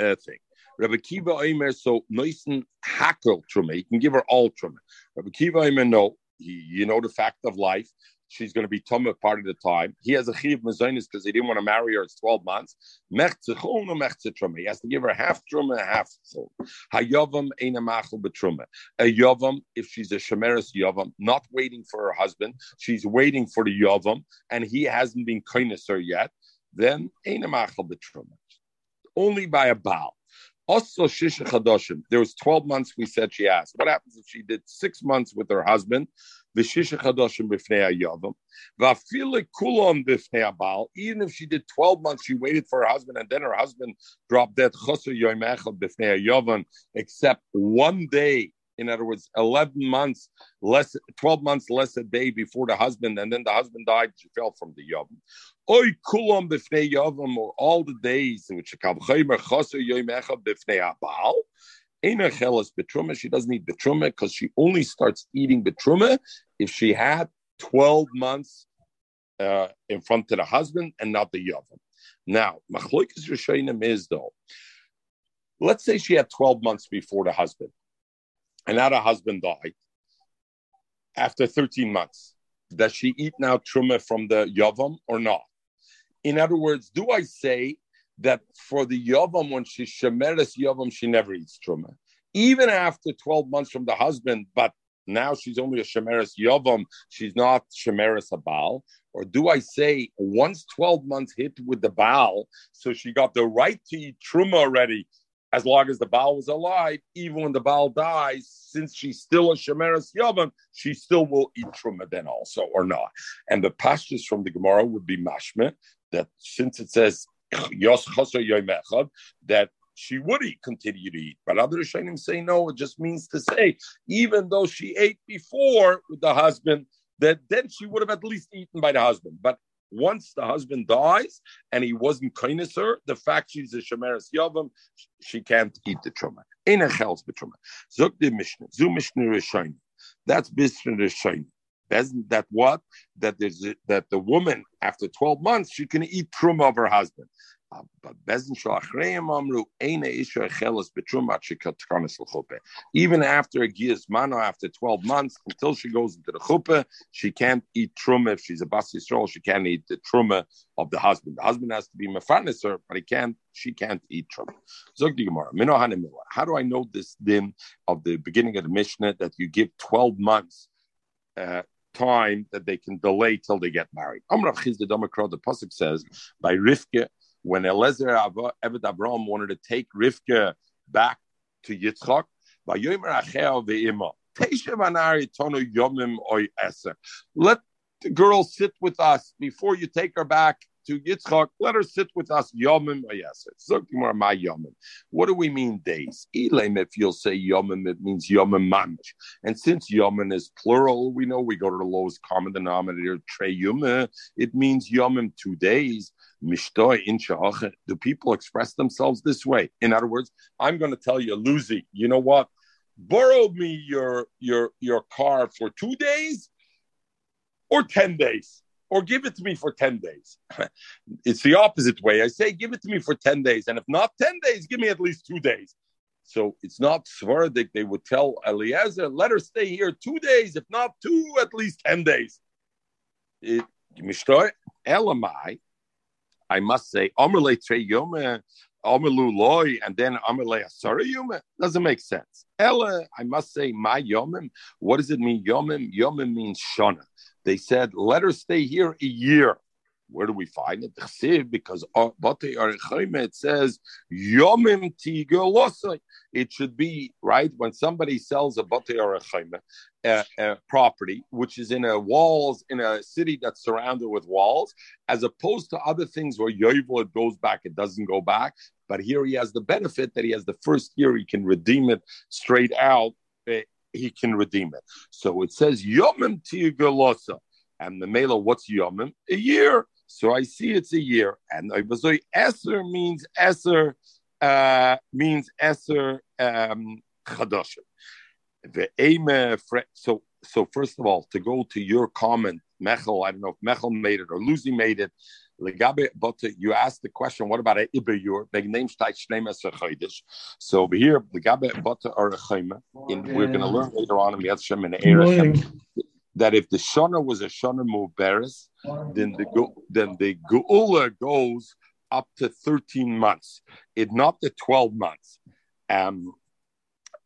uh, thing. Rabbi Kiva Omer, so Noisen hakel truma. He can give her all truma. Rabbi Kiva Omer, no. He, you know the fact of life. She's going to be tumah part of the time. He has a chiv mazonis because he didn't want to marry her. It's 12 months. Truma. He has to give her half truma, half chol. Hayavam ein machel betruma. A yavam, if she's a shemeris yovam, not waiting for her husband, she's waiting for the yovam, and he hasn't been kindness her yet, then ein machel betruma. Only by a baal. Also, Shisha Chadoshim. There was 12 months we said she asked. What happens if she did six months with her husband, kulon. Even if she did twelve months, she waited for her husband, and then her husband dropped dead yoim echad except one day in other words, 11 months less, 12 months less a day before the husband, and then the husband died, she fell from the Yavim. Oy kulam b'fnei Yavim, or all the days in which she Kavchaymer chaser yoimecha b'fnei Abal. She doesn't eat betruma because she only starts eating betruma if she had 12 months uh, in front of the husband and not the Yavim. Now, machloikas Rishonim is though, let's say she had 12 months before the husband and now the husband died after 13 months. Does she eat now truma from the yavam or not? In other words, do I say that for the yavam, when she shemeres yavam, she never eats truma, even after 12 months from the husband, but now she's only a shemeres yavam, she's not shemeres abal? Or do I say once 12 months hit with the baal, so she got the right to eat truma already, as long as the Baal was alive, even when the Baal dies, since she's still a Shemeres Yavam, she still will eat Truma then also, or not. And the pastures from the Gemara would be mashme, that since it says that she would eat, continue to eat. But other Rishonim say no, it just means to say, even though she ate before with the husband, that then she would have at least eaten by the husband. But once the husband dies and he wasn't kindness her, the fact she's a shemeres yavam, she can't eat the truma. In a chels betruma. Zuk the mishnah. Zu mishnah rishonim. That's mishnah rishonim. That what? That there's a, that the woman after 12 months she can eat truma of her husband. Even after a giyas mano, after 12 months, until she goes into the chuppah, she can't eat truma. If she's a bas Yisrael, she can't eat the truma of the husband. The husband has to be mefarneser, but he can't. She can't eat truma. How do I know this din of the beginning of the Mishnah that you give 12 months? Uh, time that they can delay till they get married. Amrav Chiz the the pasuk says by Rivka when Eliezer Eved Abraham wanted to take Rivka back to Yitzchak, let the girl sit with us before you take her back to Yitzchak, let her sit with us Yomim Yomim. What do we mean days? Elam, if you'll say Yomim, it means Yomim Mamish. And since Yomim is plural, we know we go to the lowest common denominator, Trey Yuma, it means Yomim two days. Mishtoi in Do people express themselves this way? In other words, I'm going to tell you, Lucy, you know what? Borrow me your your your car for two days or ten days or give it to me for 10 days. it's the opposite way. I say, give it to me for 10 days. And if not 10 days, give me at least two days. So it's not Svardik. They would tell Eliezer, let her stay here two days, if not two, at least 10 days. It, Elamai, I must say, Yome, Loy, and then Amalei Asara Yome. Doesn't make sense. Ella, I must say, my Yomim. What does it mean, Yomim? Yomim means Shona. They said, let her stay here a year. Where do we find it? Because uh, it says Yomim Tigolosai. It should be right when somebody sells a Bate or a, property, which is in a walls in a city that's surrounded with walls, as opposed to other things where Yovel it goes back, it doesn't go back. But here he has the benefit that he has the first year he can redeem it straight out eh, he can redeem it. So it says Yomim Tiyagalosa. And the Mela, what's Yomim? A year. So I see it's a year. And Ibazoi Eser means Eser, uh, means Eser um. So, so first of all, to go to your comment, Mechel, I don't know if Mechel made it or Lucy made it. But you asked the question, what about a Iberur? Big name So over here, Legabe Bata or we're going to learn later on in the Yatshim and Erechem that if the Shana was a Shana Muberes, then the then the Geula goes up to 13 months, it not the 12 months. Um,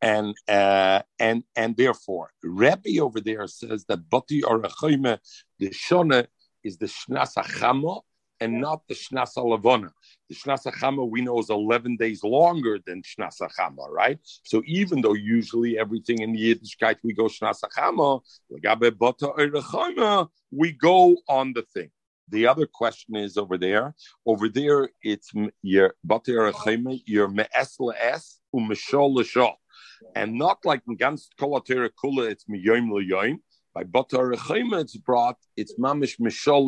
and uh, and and therefore, Rebbe over there says that Bati or the Shana is the Shnas Achamo, and not the Shnasa Lavona. The Shnasa Chama we know is 11 days longer than Shnasa Chama, right? So even though usually everything in the Yiddishkeit we go Shnasa Chama, we go on the thing. The other question is over there. Over there, it's your your me'es le'es u'mishol l'shol. And not like in ganz kolatera kula, it's miyoim l'yoim. By bater it's brought, it's mamish mishol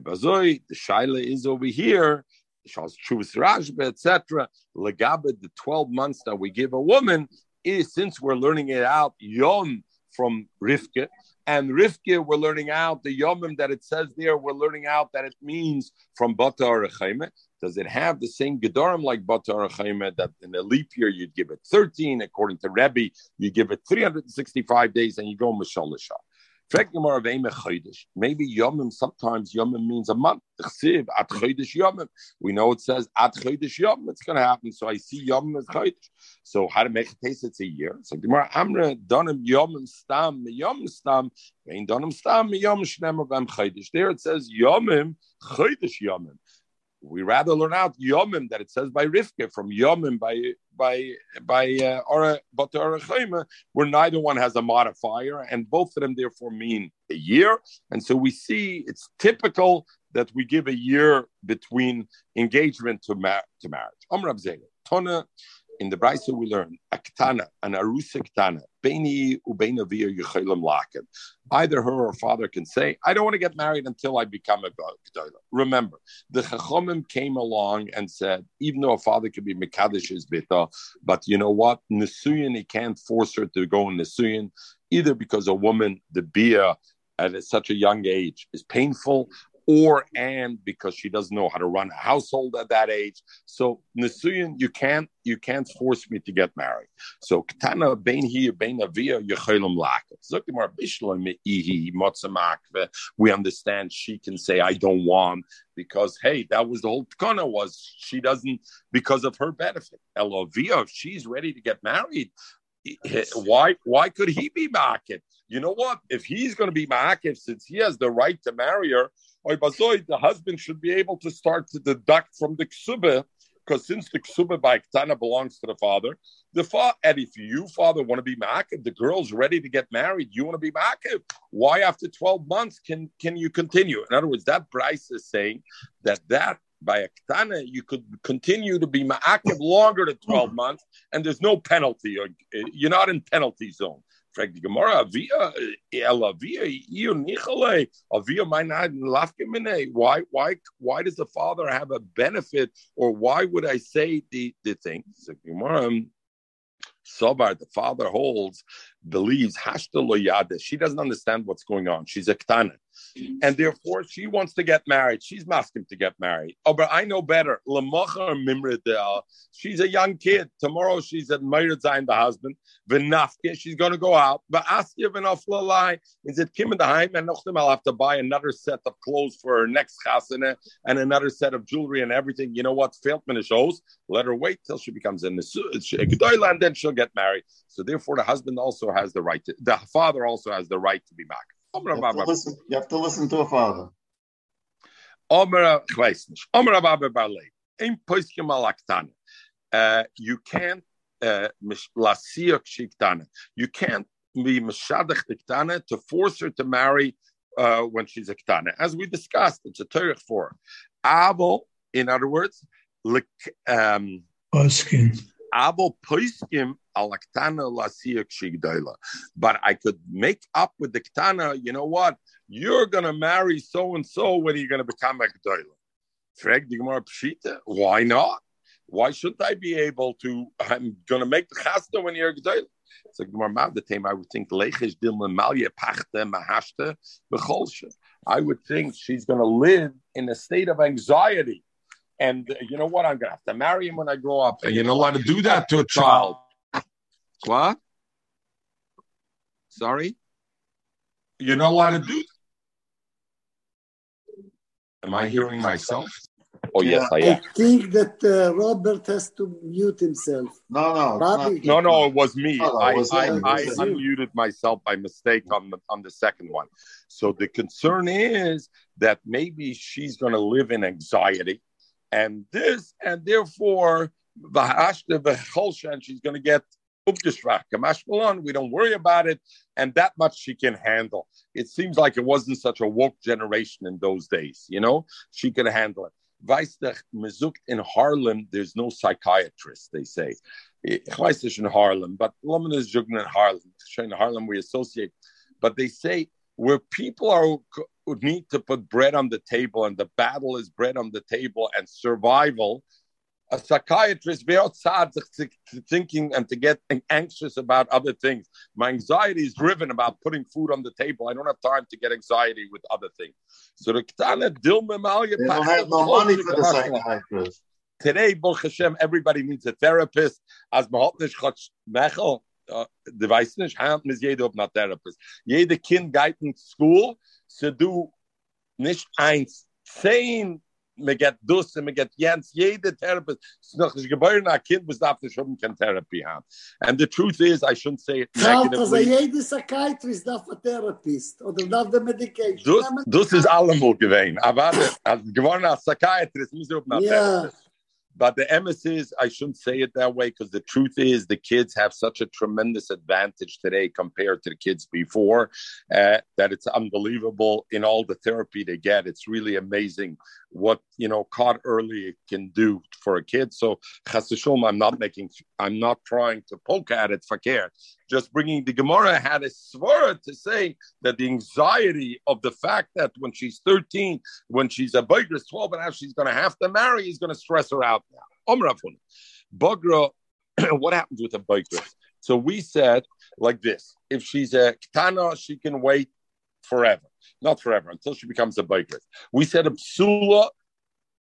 the shaila is over here. Shals Chuvas Rashba, etc. Legabe, the 12 months that we give a woman, is since we're learning it out yom from Rivke, and Rivke, we're learning out the Yomim that it says there, we're learning out that it means from Bata Arachayme. Does it have the same Gedarim like Bata Arachayme that in a leap year you'd give it 13? According to Rebbe, you give it 365 days and you go Mashallah. Maybe Yomim, sometimes Yomim means a month. We know it says At Chodesh Yomim, it's going to happen. So I see Yomim as Chodesh. So how to make a taste, it's a year. So Gemara Amra, Donim Yomim Stam, Yomim Stam, Vein Donim Stam, Yom Shnemer Bam Chodesh. There it says Yomim, Chodesh Yomim we rather learn out Yomim that it says by Rivka from Yomim by by by uh, where neither one has a modifier, and both of them therefore mean a year. And so we see it's typical that we give a year between engagement to, mar- to marriage. Amrav Amr Tona in the Brisa we learn aktana an arusa ktana beini ubeina via yechelim. Either her or father can say, "I don't want to get married until I become a gdola." Remember, the chachomim came along and said, even though a father can be mekadesh his bita, but you know what, nesuyin he can't force her to go in nesuyin either because a woman the bia at such a young age is painful, or and because she doesn't know how to run a household at that age. So Nisuyin, you can't you can't force me to get married. So Katana Bain here, Bain Avia, Yechelim We understand she can say I don't want because hey, that was the whole tkana was she doesn't because of her benefit. Elovia, if she's ready to get married, why why could he be market? You know what? If he's going to be market, since he has the right to marry her, the husband should be able to start to deduct from the ksuba, because since the ksuba by ktana belongs to the father, the father, and if you, father, want to be ma'akiv, the girl's ready to get married, you want to be ma'akiv. Why after 12 months can, can you continue? In other words, that Bryce is saying that that by a ktana, you could continue to be ma'akiv longer than 12 months, and there's no penalty. Uh, you're not in penalty zone. Fragt die Gemara, ihr eh, eh, Nichale, lafkemine. Why, why, why does the father have a benefit, or why would I say the the thing? So Gemara, um, Sobar, the father holds, believes Hashta Loyada. She doesn't understand what's going on. She's a ktana. And therefore, she wants to get married. She's masking to get married. Oh, but I know better. She's a young kid. Tomorrow she's at Zain, the husband. V'nafke, she's going to go out. But you lie. Is it Kim in the Heim? And I'll have to buy another set of clothes for her next chasana and another set of jewelry and everything. You know what? Feldman shows. Let her wait till she becomes a Gedoyla and then she'll get married. So therefore, the husband also has the right to, the father also has the right to be back. You have, to listen, you have to listen to a father. Uh, you can't uh, you can't be mishadach ktana to force her to marry uh, when she's a ktana. As we discussed, it's a terich for Abel, in other words, um, Abel poiskim alaktana lasiyak shigdaila. But I could make up with the ktana, you know what? You're going to marry so and so when you're going to become a gdaila. Why not? Why shouldn't I be able to? I'm going to make the chasta when you're a gdaila. So the time I would think lechish dilma malya pachte mahashte becholshe. I would think she's going to live in a state of anxiety and uh, you know what? I'm gonna have to marry him when I grow up. And you're not allowed to do that to a child. What? Sorry? You're not allowed to do. that. Am I hearing myself? Oh yes, I I am. think that uh, Robert has to mute himself. No, no, it's Bobby. No, no, it was me. Oh, I, it was I, him. It I was him. unmuted myself by mistake on the on the second one. So the concern is that maybe she's going to live in anxiety, and this, and therefore, v'hashta v'cholsha, and she's going to get upgeschwach, kamashmalon. We don't worry about it, and that much she can handle. It seems like it wasn't such a woke generation in those days. You know, she could handle it. Weisdach, mezukt in Harlem, there's no psychiatrist, they say. Ich in Harlem, but Lomon is in Harlem. In Harlem, we associate. But they say where people are need to put bread on the table and the battle is bread on the table and survival, a psychiatrist be outside thinking and to get anxious about other things. My anxiety is driven about putting food on the table. I don't have time to get anxiety with other things. So the Ketana Dilma Malia They don't have no money for the psychiatrist. Today, Baruch Hashem, everybody needs a therapist. As man hat nicht Gott Mechel, uh, du weißt nicht, hand mis jeder auf therapist. Jede Kind geht in School, so du nicht eins, zehn, me get dus, me get jens, jede therapist, ist noch nicht geboren, a Kind, was darf nicht haben, kein therapy haben. And the truth is, I shouldn't say it Halt, also negatively. jeder Psychiatrist darf ein Therapist oder darf der Medication. Dus, dus is allemal gewesen. Aber als geworden als Psychiatrist, muss ich auf na therapist. But the is, I shouldn't say it that way because the truth is the kids have such a tremendous advantage today compared to the kids before uh, that it's unbelievable in all the therapy they get. It's really amazing what, you know, caught early can do for a kid. So, chas v'sholom, I'm not making, I'm not trying to poke at it, fakir. Just bringing the Gemara had a svara to say that the anxiety of the fact that when she's 13, when she's a biker, 12 and a half, she's going to have to marry, is going to stress her out now. Omrafun. Bagra, what happens with a biker? So we said like this if she's a Ketana, she can wait forever. Not forever, until she becomes a biker. We said a psula,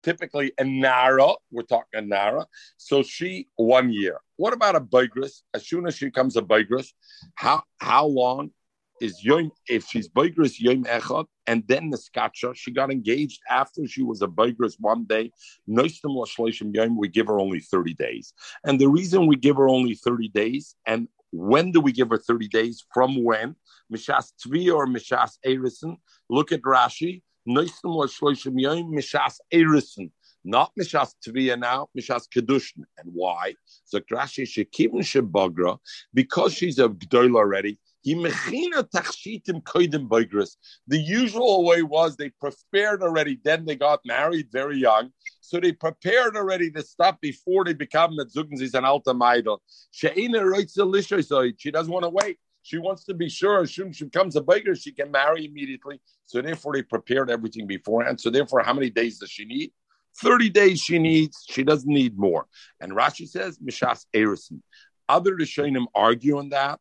typically a nara, we're talking a nara. So she, one year. What about a bigress? As soon as she comes a bigress, how how long is yom if she's bigress yom echad and then the skacha? She got engaged after she was a bigress one day. Yom. We give her only thirty days, and the reason we give her only thirty days, and when do we give her thirty days? From when? Mishas Tvi or Mishas Erison? Look at Rashi. Noistam l'shleishim yom Mishas Erison. Not Mishas Tvia now, Mishas Kedushin. And why? So Rashi Shekivin Shebagra, because she's a Gdoil already, he mechina tachshitim koidim boigris. The usual way was they prepared already, then they got married very young. So they prepared already to stop before they become Metzugenzis and Alta Maidel. She'ina roitza lishoisoid. She doesn't want to wait. She wants to be sure as soon as she becomes a biker, she can marry immediately. So therefore, they prepared everything beforehand. So therefore, how many days does she need? 30 days she needs, she doesn't need more. And Rashi says, Mishas Erison. Other Rishonim argue on that,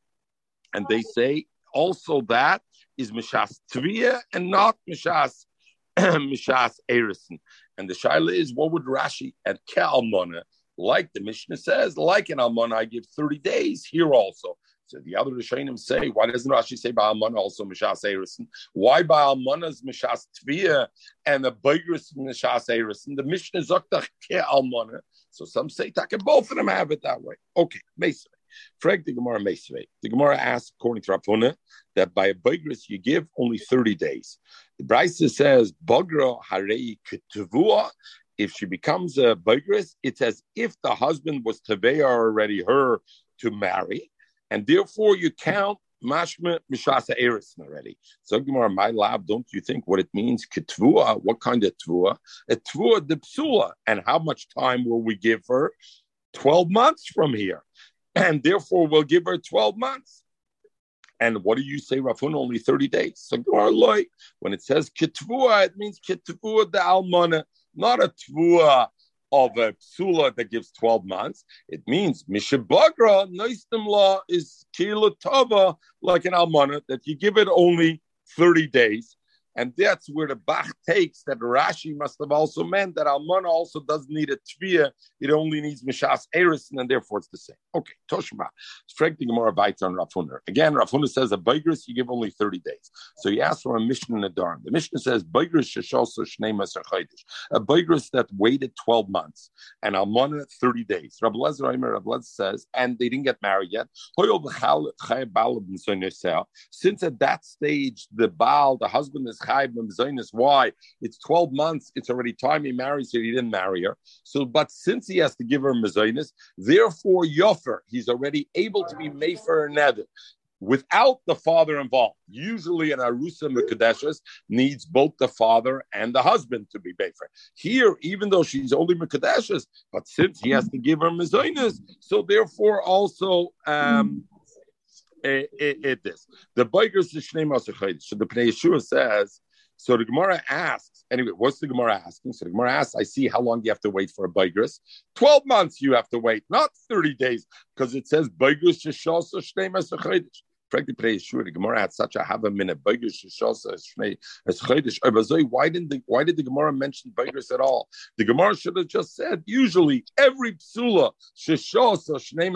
and they say also that is Mishas Tvia and not Mishas Mishas Erison. And the Shaila is, what would Rashi at Kalmona, like the Mishnah says, like in Almona, I give 30 days here also. So the other Rishonim say, why doesn't Rashi say Ba'almana also Mishas Erison? Why Ba'almana is Mishas Tvia and the Bagris Mishas Erison? The Mishnah Zoktach Ke Almana. So some say Taka, both of them have it that way. Okay, Mesve. Frag the Gemara Mesve. The Gemara asks, according to Rav Huna, that by a Bagris you give only 30 days. The Brisa says, Bagra Harei Ketuvua. If she becomes a Bagris, it's as if the husband was Teveya already her to marry and therefore you count mashma mishasa erison already. So Gemara, my lab, don't you think what it means? Ketvua, what kind of tvua? A tvua de psula, and how much time will we give her? Twelve months from here, and therefore we'll give her twelve months. And what do you say, Rafun? Only thirty days. So Gemara, loy, when it says ketvua, it means ketvua de almana, not a tvua of a psula that gives 12 months. It means Mishabagra, Noistim law is Kila Tava, like an almana, that you give it only 30 days. And that's where the Bach takes that Rashi must have also meant that Almana also doesn't need a Tvia, it only needs Mishas Erison, and therefore it's the same. Okay, Toshma. Strengthening Gemara bites on Rafuner. Again, Rafuner says a Bigris you give only 30 days. So he asks for a mission in the Dharm. The mission says Bigris Shashalsa Shnei Maser A Bigris that waited 12 months and Almana 30 days. Rabbi Lezer Rabbi says, and they didn't get married yet. Since at that stage the Baal, the husband is Why? It's 12 months, it's already time he marries her, he didn't marry her. So, but since he has to give her Mzainis, therefore Yofer, he's already able to be Mefer and without the father involved. Usually, an arusa mekadeshes needs both the father and the husband to be befer. Here, even though she's only mekadeshes, but since he has to give her mezainas, so therefore also um, it, it, it is the bikers the shnei So the Pnei Yeshua says. So the Gemara asks, anyway, what's the Gemara asking? So the Gemara asks, I see how long you have to wait for a Bigris. 12 months you have to wait, not 30 days, because it says Bigris Shnei. Frankly, Yeshua, the Gemara had such a have a minute. Oh, why didn't the why did the Gemara mention Beigers at all? The Gemara should have just said usually every psula sheshosa shnei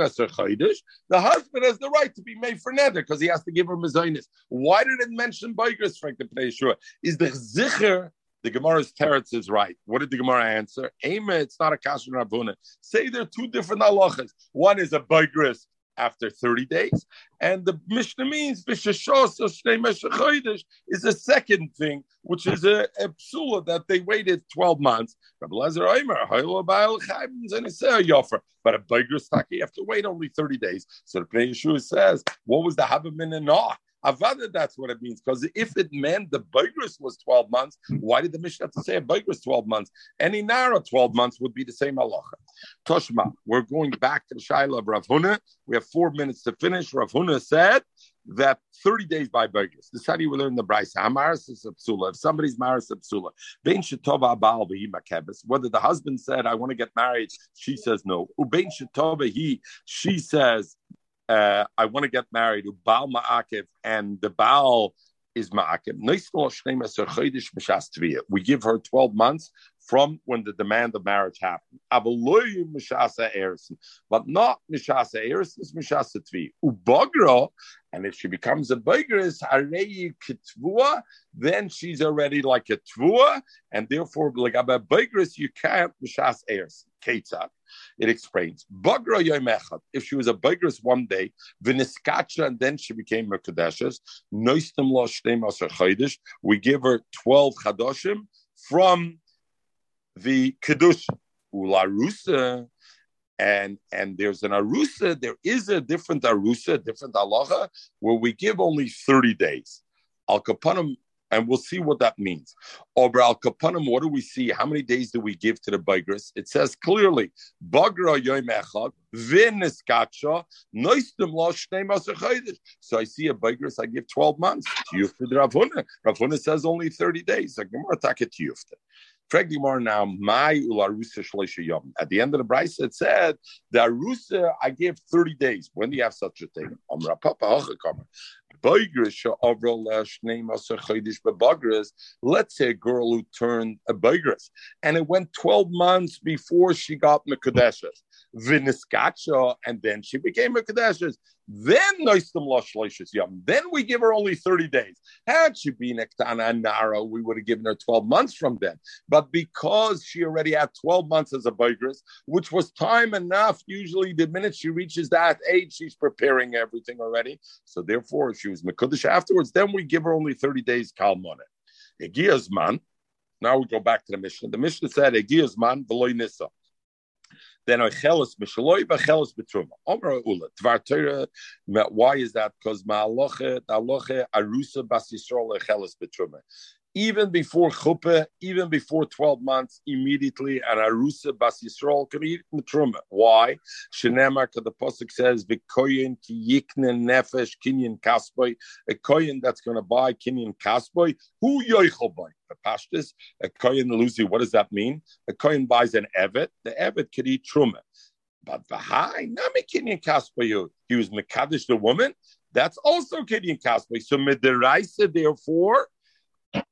the husband has the right to be made for nether because he has to give her mezainis. Why did it mention Beigers? Frankly, Pnei Yeshua is the zicher the Gemara's teretz is right. What did the Gemara answer? Ema, it's not a kasher rabuna. Say there are two different halachas. One is a bigris after 30 days. And the Mishnah means is a second thing, which is a, a psula that they waited 12 months. But a bigger stock, you have to wait only 30 days. So the Pnei Yeshua says, what was the Habamin and Avada, that's what it means. Because if it meant the Bigris was 12 months, why did the Mishnah have to say a Bigris 12 months? Any narrow 12 months would be the same halacha. Toshma, we're going back to the Shaila of Rav Huna. We have four minutes to finish. Rav Huna said that 30 days by Bigris. This is how you will learn the Bryce. Hamaris is a psula. If somebody's maris a psula, Bein shetova baal whether the husband said, I want to get married, she says no. Ubein shetova he, she says, uh, I want to get married, Baal Ma'akiv, and the Baal is Ma'akiv. We give her 12 months from when the demand of marriage happened. But not Mishasa Erison, it's Mishasa Tvi. And if she becomes a Bagris, then she's already like a Tvua, and therefore, like a Bagris, you can't Mishas Erison. It explains. Bagra yoymechad. If she was a bagris one day, viniskacha, and then she became a kadeshes. Noistem lo shteim We give her twelve chadoshim from the kedusha ularusa. And and there's an arusa. There is a different arusa, different halacha, where we give only thirty days. Al kapanim and we'll see what that means. Over al kapanim, what do we see? How many days do we give to the bagris? It says clearly, bagra So I see a bagris, I give twelve months. Rav Huna. Says only thirty days. Gemara take tiyufta. At the end of the brisa, it said the arusa I give thirty days. When do you have such a thing? Let's say a girl who turned a Boigris, and it went 12 months before she got Mekadeshes. Viniskacha, and then she became a Kadeshes. Then Then we give her only 30 days. Had she been Ektana and Nara, we would have given her 12 months from then. But because she already had 12 months as a Boigris, which was time enough, usually the minute she reaches that age, she's preparing everything already. So therefore, if she was Mekudesh afterwards, then we give her only 30 days Kalmone. man. Now we go back to the Mishnah. The Mishnah said, man Veloy Nisa then oichelis mishaloi b'chelis betruma. Omer ula tvar Torah. Why is that? Because ma'aloche aloche arusa bas yisrael oichelis betruma even before chuppah, even before 12 months, immediately an arusa bas Yisrael can eat truma. Why? Shenemar, the pasuk says, "V'koyin ki yikne nefesh kinyan kasboy." A koyin that's going to buy kinyan kasboy, who yoichel boy. The pashtus, a koyin luzi. What does that mean? A koyin buys an evet. The evet could eat truma. But v'hai nami kinyan kasboy. He was mekadosh the woman. That's also kinyan kasboy. So midiraisa, therefore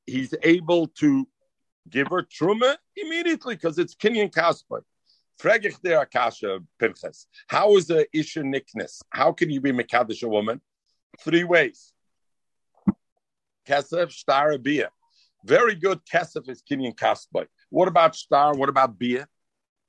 he's able to give her truma immediately because it's kinyan kaspa. Fregich der akasha pinchas. How is a isha nickness? How can you be mekadosh a woman? Three ways. Kesef, star, bia. Very good. Kesef is kinyan kaspa. What about star? What about bia?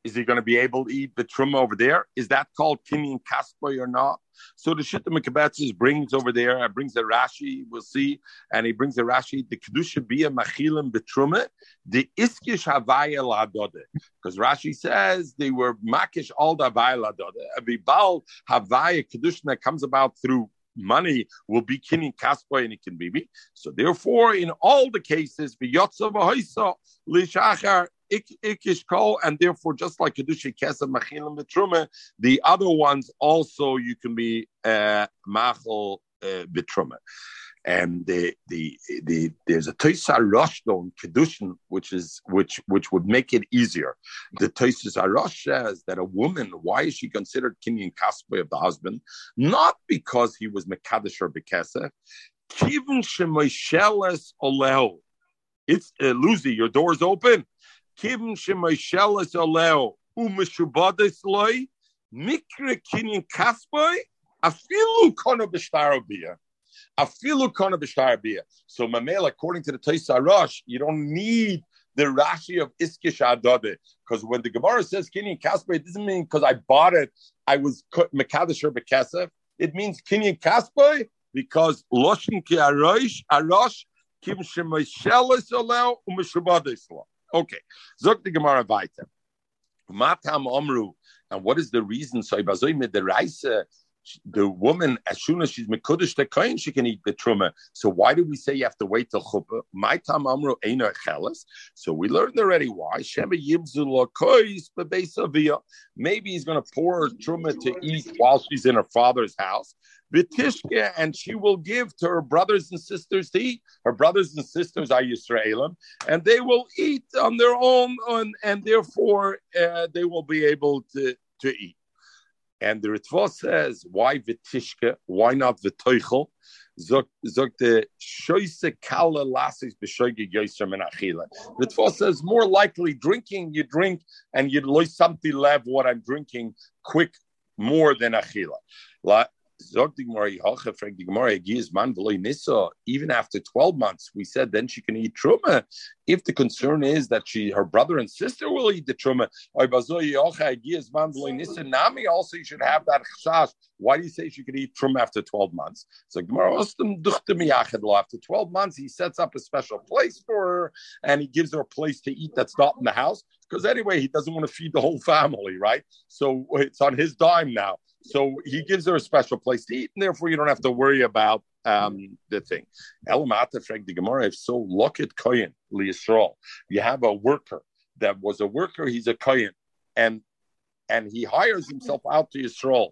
Is he going to be able to eat the truma over there? Is that called kinyan kaspa or not? So the Shitta Mekabetzis brings over there, uh, brings the Rashi, we'll see, and he brings the Rashi, the Kedusha Bia Machilim Betruma, the Iskish Havaya Ladode. Because Rashi says they were Makish all the Havaya Ladode. Bibal Havaya Kedusha that comes about through money will be kinin kaspa and it can be. me. So therefore, in all the cases, lishachar ikish kol, and therefore, just like kedusha kesef machilim betruma, the other ones also you can be uh, machol uh, betruma. And the, the the there's a Toisa Rosh Kedushin, which is which which would make it easier. The Toisa Rosh says that a woman, why is she considered kinyan kaspa of the husband? Not because he was mekadosh or bekesef. Kivin shemoisheles oleo. It's uh, Lucy, your door's open. Kivin shemoisheles oleo umeshubades loy mikre kinyan kaspa afilu kono b'shtarobiyah. Afilu kona b'shtar So mamel, according to the Toisa Rosh, you don't need the Rashi of Iskish Adode. Because when the Gemara says Kinyan Kasper, it doesn't mean because I bought it, I was Mekadosh Bekesef. It means Kinyan Kasper because Loshin Ki Arosh, Arosh, Kim Shemishelis Oleo, Umeshabadis Okay. Zok the Gemara weiter. Matam Omru. And what is the reason? So, the Reise the woman, as soon as she's mekudesh the kohen, she can eat the truma. So why do we say you have to wait till chuppah? My tam amru eina chelas. So we learned already why. Shema yibzu lokois bebesavia. Maybe he's going to pour truma to eat while she's in her father's house. Vitishke, and she will give to her brothers and sisters to eat. Her brothers and sisters are Yisraelim, and they will eat on their own, and, and therefore uh, they will be able to, to eat. And the Ritva says, why Vitishka? Why not Vitoichel? The. Ritva says, more likely drinking, you drink and you lose something left what I'm drinking quick more than Achila. Even after 12 months, we said then she can eat truma. If the concern is that she, her brother and sister will eat the truma, Nami also you should have that. Why do you say she can eat truma after 12 months? So after 12 months, he sets up a special place for her and he gives her a place to eat that's not in the house. Because anyway, he doesn't want to feed the whole family, right? So it's on his dime now. So he gives her a special place to eat, and therefore you don't have to worry about um, the thing. Elamata frag the Gemara, if so, look at Koyin, Yisrael. You have a worker that was a worker, he's a Koyin, and and he hires himself out to Yisrael.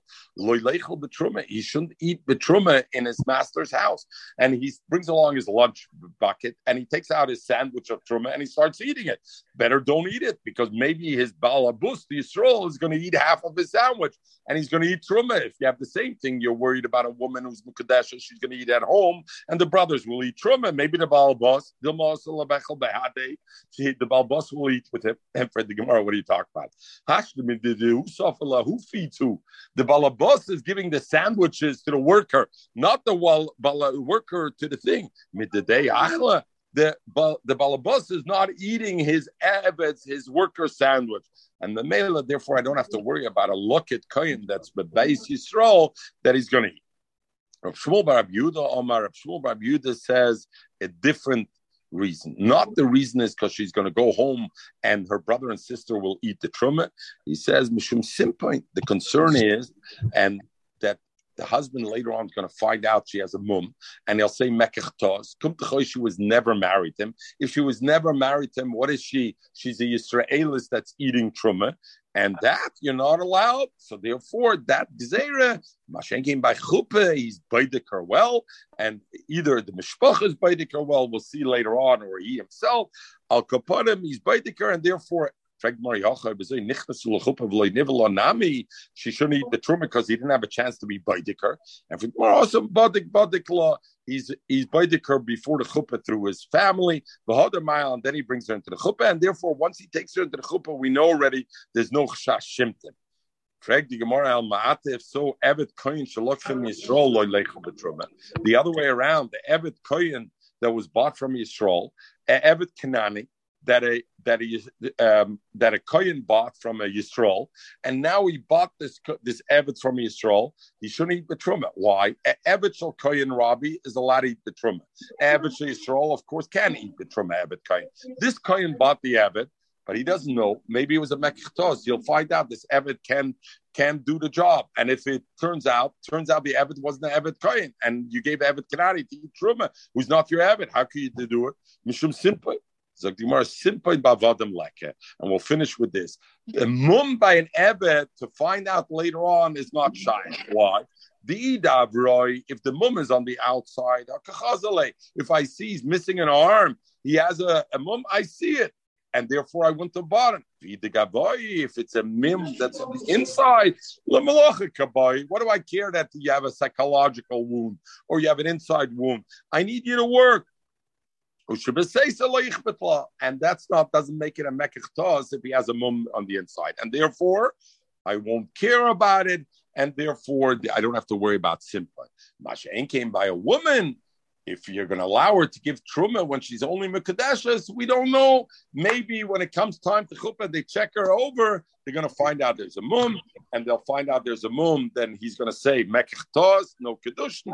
He shouldn't eat betruma in his master's house. And he brings along his lunch bucket and he takes out his sandwich of truma and he starts eating it. Better don't eat it because maybe his balabus, the Yisrael, is going to eat half of his sandwich and he's going to eat truma. If you have the same thing, you're worried about a woman who's Mukadesh, she's going to eat at home and the brothers will eat truma. Maybe the balabus, the balabus will eat with him. And for the Gemara, what are you talking about? Who? The balabas is giving the sandwiches to the worker, not the wal, bala, worker to the thing. The the the balabas is not eating his abbot's his worker sandwich, and the mela. Therefore, I don't have to worry about a look at kohen that's bebeis yisrael that he's going to eat. Rav Shmuel Bar Yehuda Omar Rav Shmuel Bar Yehuda says a different reason. Not the reason is because she's going to go home and her brother and sister will eat the truma. He says, Mishum Simpoint, the concern is, and that the husband later on is going to find out she has a mum, and he'll say mekechtos. Kum she was never married him. If she was never married to him, what is she? She's a Yisraelis that's eating truma, and that you're not allowed. So therefore, that gzeira, Mashenkin by chuppah, he's baidik well, and either the mishpach is baidik well, we'll see later on, or he himself, al kapanim, he's baidik and therefore Frag. She shouldn't eat the truma because he didn't have a chance to be Baidiker. And for also Badik Badik law, he's he's Baidiker before the chuppah through his family, the mile, and then he brings her into the chuppah. And therefore, once he takes her into the chuppah, we know already there's no chash shimtim. Frag the Gemara al Ma'atif, so Evet Koyin Shalochem Yisrael loy lechu. The other way around, the Evet Koyin that was bought from Yisrael, Evet Kanani, that a that he um, that a kohen bought from a Yisrael, and now he bought this this evet from Yisrael. He shouldn't eat the truma. Why? Evet shel kohen Rabbi is allowed to eat the truma. Evet shel Yisrael, of course, can eat the truma. Evet kohen. This kohen bought the evet, but he doesn't know. Maybe it was a mekchtos. You'll find out this evet can can do the job. And if it turns out turns out the evet wasn't an evet kohen, and you gave evet kanari to eat truma, who's not your evet, how can you do it? Mishum simple. And we'll finish with this. The mum by an ebed to find out later on is not shy. Why? The idavroi, if the mum is on the outside, if I see he's missing an arm, he has a, a mum, I see it. And therefore, I went to bottom. If it's a mim that's on the inside, what do I care that you have a psychological wound or you have an inside wound? I need you to work. And that's not doesn't make it a mekich if he has a mum on the inside. And therefore, I won't care about it, and therefore I don't have to worry about simpa. Masha'en came by a woman. If you're going to allow her to give truma when she's only mekadeshes, we don't know. Maybe when it comes time to chuppah, they check her over. They're going to find out there's a mum, and they'll find out there's a mum. Then he's going to say mekich no kedushin.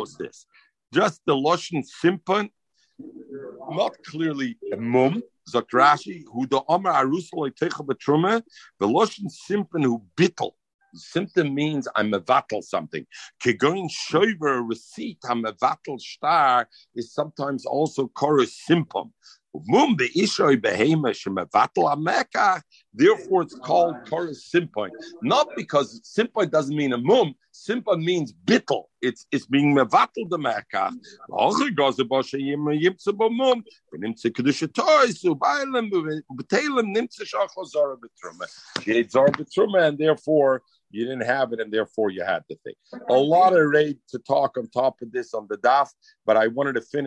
Was this just the Loshen Simpon, not clearly a mum, sagt Rashi, who the Amar Arusal Techa Betrume, the Loshen Simpan who bittel. Simpon means I'm a vatal something. Kegoin shoiver receipt, I'm a vatal star, is sometimes also chorus simpon. Therefore, it's called chorus simpon. Not because simpon doesn't mean a mum. Simpon means bittel. It's it's being mevatel the mekach. Goes and therefore you didn't have it, and therefore you had the thing. A lot of raid to talk on top of this on the daf, but I wanted to finish